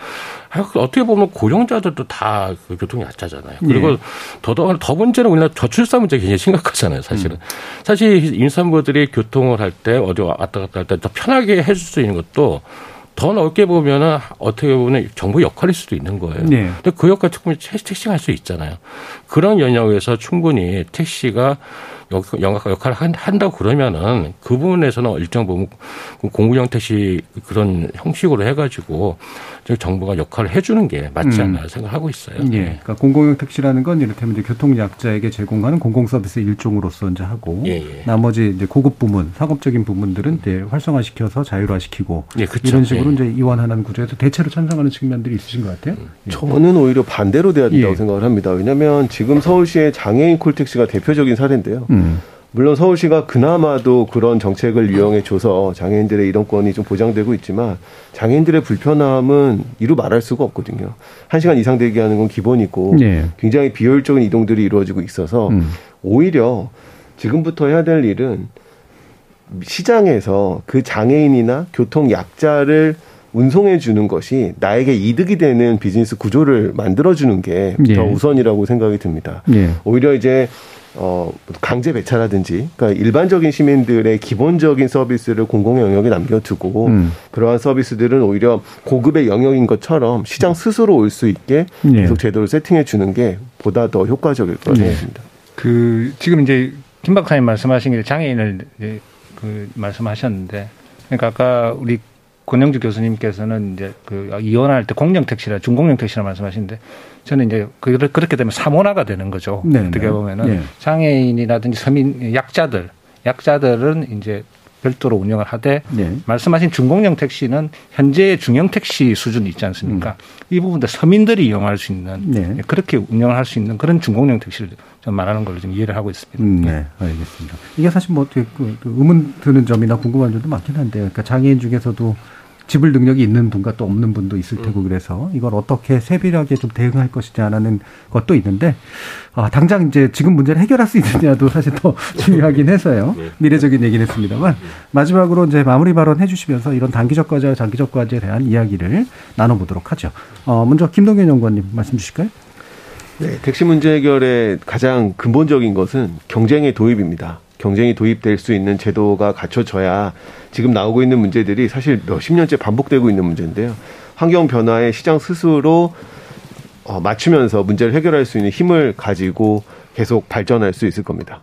어떻게 보면 고령자들도 다 그 교통약자잖아요. 그리고 예. 더더 더 문제는 우리나라 저출산 문제가 굉장히 심각하잖아요. 사실은 음. 사실 임산부들이 교통을 할 때 어디 왔다 갔다 할 때 더 편하게 해줄 수 있는 것도 더 넓게 보면은 어떻게 보면 정부 역할일 수도 있는 거예요. 네. 근데 그 역할 충분히 택시가 할 수 있잖아요. 그런 영역에서 충분히 택시가 영역 역할을 한다고 그러면은 그 부분에서는 일정 부분 공구 형태시 그런 형식으로 해가지고 정부가 역할을 해주는 게 맞지 음. 않나 음. 생각하고 있어요. 예. 네. 그러니까 공공형 택시라는 건 이를테면 이제 교통약자에게 제공하는 공공 서비스 일종으로서 이제 하고 예, 예. 나머지 이제 고급 부문, 상업적인 부분들은 이제 활성화시켜서 자율화시키고 예, 이런 식으로 예. 이제 이완하는 구조에서 대체로 찬성하는 측면들이 있으신 것 같아요. 음. 예. 저는 오히려 반대로 돼야 된다고 생각을 합니다. 왜냐하면 지금 서울시의 장애인 콜택시가 대표적인 사례인데요. 음. 물론 서울시가 그나마도 그런 정책을 이용해 줘서 장애인들의 이동권이 좀 보장되고 있지만 장애인들의 불편함은 이루 말할 수가 없거든요. 한 시간 이상 대기하는 건 기본이고 네. 굉장히 비효율적인 이동들이 이루어지고 있어서 음. 오히려 지금부터 해야 될 일은 시장에서 그 장애인이나 교통 약자를 운송해 주는 것이 나에게 이득이 되는 비즈니스 구조를 만들어 주는 게더 네. 우선이라고 생각이 듭니다. 네. 오히려 이제 어, 강제 배차라든지, 그러니까 일반적인 시민들의 기본적인 서비스를 공공의 영역에 남겨두고, 음. 그러한 서비스들은 오히려 고급의 영역인 것처럼 시장 스스로 올 수 있게 네. 계속 제도를 세팅해 주는 게 보다 더 효과적일 것 네. 같습니다. 네. 그, 지금 이제 김 박사님 말씀하신 게 장애인을 이제 그 말씀하셨는데, 그러니까 아까 우리 권영주 교수님께서는 이제 그 이원할 때 공영 택시라 중공영 택시라 말씀하시는데 저는 이제 그렇게 되면 사문화가 되는 거죠. 네 어떻게 보면은 네. 장애인이라든지 서민 약자들 약자들은 이제 별도로 운영을 하되 네. 말씀하신 중공영 택시는 현재 중형 택시 수준이 있지 않습니까? 음. 이 부분도 서민들이 이용할 수 있는 네. 그렇게 운영을 할 수 있는 그런 중공영 택시를 좀 말하는 걸로 좀 이해를 하고 있습니다. 음, 네, 알겠습니다. 이게 사실 뭐 어떻게 그, 그 의문 드는 점이나 궁금한 점도 많긴 한데요. 그러니까 장애인 중에서도 지불 능력이 있는 분과 또 없는 분도 있을 테고 음. 그래서 이걸 어떻게 세밀하게 좀 대응할 것이냐라는 것도 있는데 아, 당장 이제 지금 문제를 해결할 수 있느냐도 사실 더 중요하긴 해서요. 네. 미래적인 얘기는 했습니다만 마지막으로 이제 마무리 발언 해주시면서 이런 단기적 과제와 장기적 과제에 대한 이야기를 나눠보도록 하죠. 어, 먼저 김동현 연구원님 말씀 주실까요? 네, 택시 문제 해결의 가장 근본적인 것은 경쟁의 도입입니다. 경쟁이 도입될 수 있는 제도가 갖춰져야 지금 나오고 있는 문제들이 사실 몇십 년째 반복되고 있는 문제인데요. 환경 변화에 시장 스스로 어, 맞추면서 문제를 해결할 수 있는 힘을 가지고 계속 발전할 수 있을 겁니다.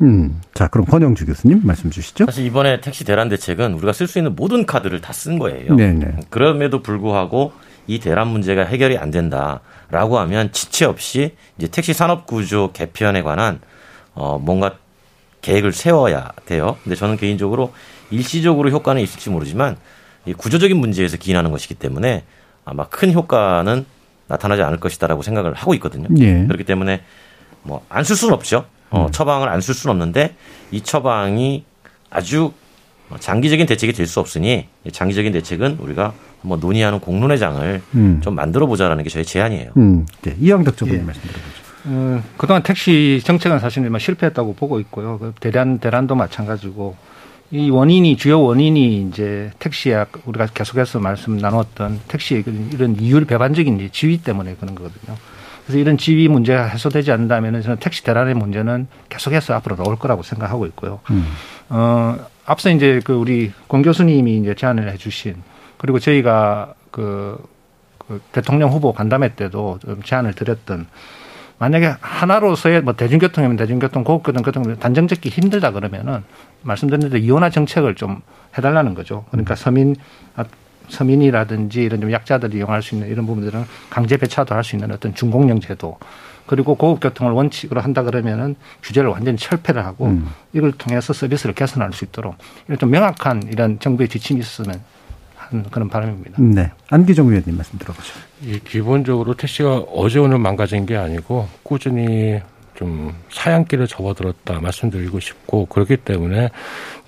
음, 자 그럼 권영주 교수님 말씀 주시죠. 사실 이번에 택시 대란 대책은 우리가 쓸 수 있는 모든 카드를 다 쓴 거예요. 네네. 그럼에도 불구하고 이 대란 문제가 해결이 안 된다라고 하면 지체 없이 이제 택시 산업 구조 개편에 관한 어 뭔가 계획을 세워야 돼요. 근데 저는 개인적으로 일시적으로 효과는 있을지 모르지만 이 구조적인 문제에서 기인하는 것이기 때문에 아마 큰 효과는 나타나지 않을 것이다라고 생각을 하고 있거든요. 예. 그렇기 때문에 뭐 안 쓸 수는 없죠. 어, 음. 처방을 안 쓸 수는 없는데 이 처방이 아주 장기적인 대책이 될 수 없으니 장기적인 대책은 우리가 한번 논의하는 공론회장을 음. 좀 만들어 보자라는 게 저희 제안이에요. 음. 네. 이양덕 전문의 예. 말씀 드려보죠. 어, 그동안 택시 정책은 사실 뭐 실패했다고 보고 있고요. 그 대란 대란도 마찬가지고 이 원인이 주요 원인이 이제 택시야 우리가 계속해서 말씀 나눴던 택시의 그 이런 이율 배반적인 지위 때문에 그런 거거든요. 그래서 이런 지위 문제가 해소되지 않는다면 저는 택시 대란의 문제는 계속해서 앞으로 나올 거라고 생각하고 있고요. 음. 어, 앞서 이제 그 우리 권 교수님이 이제 제안을 해주신 그리고 저희가 그, 그 대통령 후보 간담회 때도 좀 제안을 드렸던 만약에 하나로서의 뭐 대중교통이면 대중교통, 고급교통, 교통 단정 짓기 힘들다 그러면은 말씀드린 대로 이원화 정책을 좀 해달라는 거죠. 그러니까 서민 아, 서민이라든지 이런 좀 약자들이 이용할 수 있는 이런 부분들은 강제 배차도 할 수 있는 어떤 중공영 제도 그리고 고급 교통을 원칙으로 한다 그러면은 규제를 완전히 철폐를 하고 음. 이걸 통해서 서비스를 개선할 수 있도록 이런 좀 명확한 이런 정부의 지침이 있으면 그런 바람입니다. 네. 안기정 의원님 말씀 들어보죠. 이 기본적으로 택시가 어제 오늘 망가진 게 아니고 꾸준히 좀 사양길을 접어들었다 말씀드리고 싶고 그렇기 때문에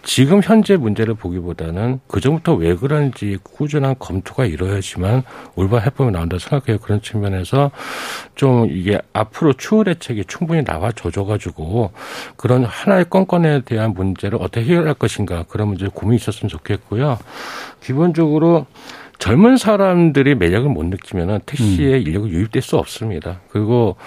지금 현재 문제를 보기보다는 그전부터 왜 그런지 꾸준한 검토가 이루어야지만 올바른 해법이 나온다 생각해요. 그런 측면에서 좀 이게 앞으로 추후 대책이 충분히 나와 줘줘가지고 그런 하나의 건건에 대한 문제를 어떻게 해결할 것인가 그런 문제 고민이 있었으면 좋겠고요. 기본적으로 젊은 사람들이 매력을 못 느끼면은 택시에 음. 인력을 유입될 수 없습니다. 그리고 그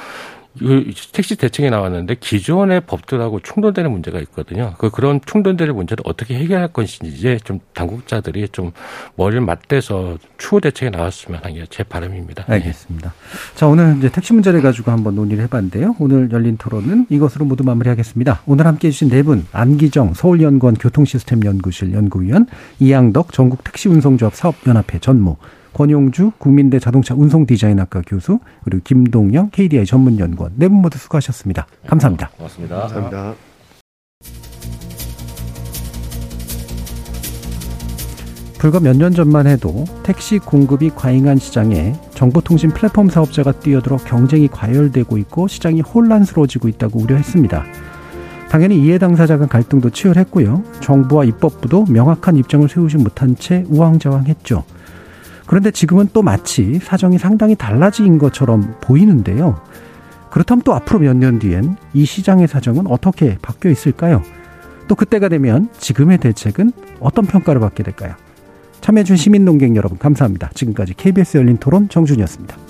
택시 대책이 나왔는데 기존의 법들하고 충돌되는 문제가 있거든요. 그 그런 충돌되는 문제를 어떻게 해결할 것인지 이제 좀 당국자들이 좀 머리를 맞대서 추후 대책이 나왔으면 하는 게 제 바람입니다. 알겠습니다. 자 오늘 이제 택시 문제를 가지고 한번 논의를 해봤는데요. 오늘 열린 토론은 이것으로 모두 마무리하겠습니다. 오늘 함께해 주신 네 분 안기정 서울연구원 교통시스템 연구실 연구위원 이양덕 전국 택시운송조합 사업연합회 전무 권용주 국민대 자동차 운송 디자인학과 교수 그리고 김동영 KDI 전문연구원 네 분 모두 수고하셨습니다. 감사합니다. 고맙습니다. 감사합니다. 불과 몇 년 전만 해도 택시 공급이 과잉한 시장에 정보통신 플랫폼 사업자가 뛰어들어 경쟁이 과열되고 있고 시장이 혼란스러워지고 있다고 우려했습니다. 당연히 이해 당사자 간 갈등도 치열했고요. 정부와 입법부도 명확한 입장을 세우지 못한 채 우왕좌왕했죠. 그런데 지금은 또 마치 사정이 상당히 달라진 것처럼 보이는데요. 그렇다면 또 앞으로 몇 년 뒤엔 이 시장의 사정은 어떻게 바뀌어 있을까요? 또 그때가 되면 지금의 대책은 어떤 평가를 받게 될까요? 참여해준 시민농객 여러분 감사합니다. 지금까지 KBS 열린 토론 정준이었습니다.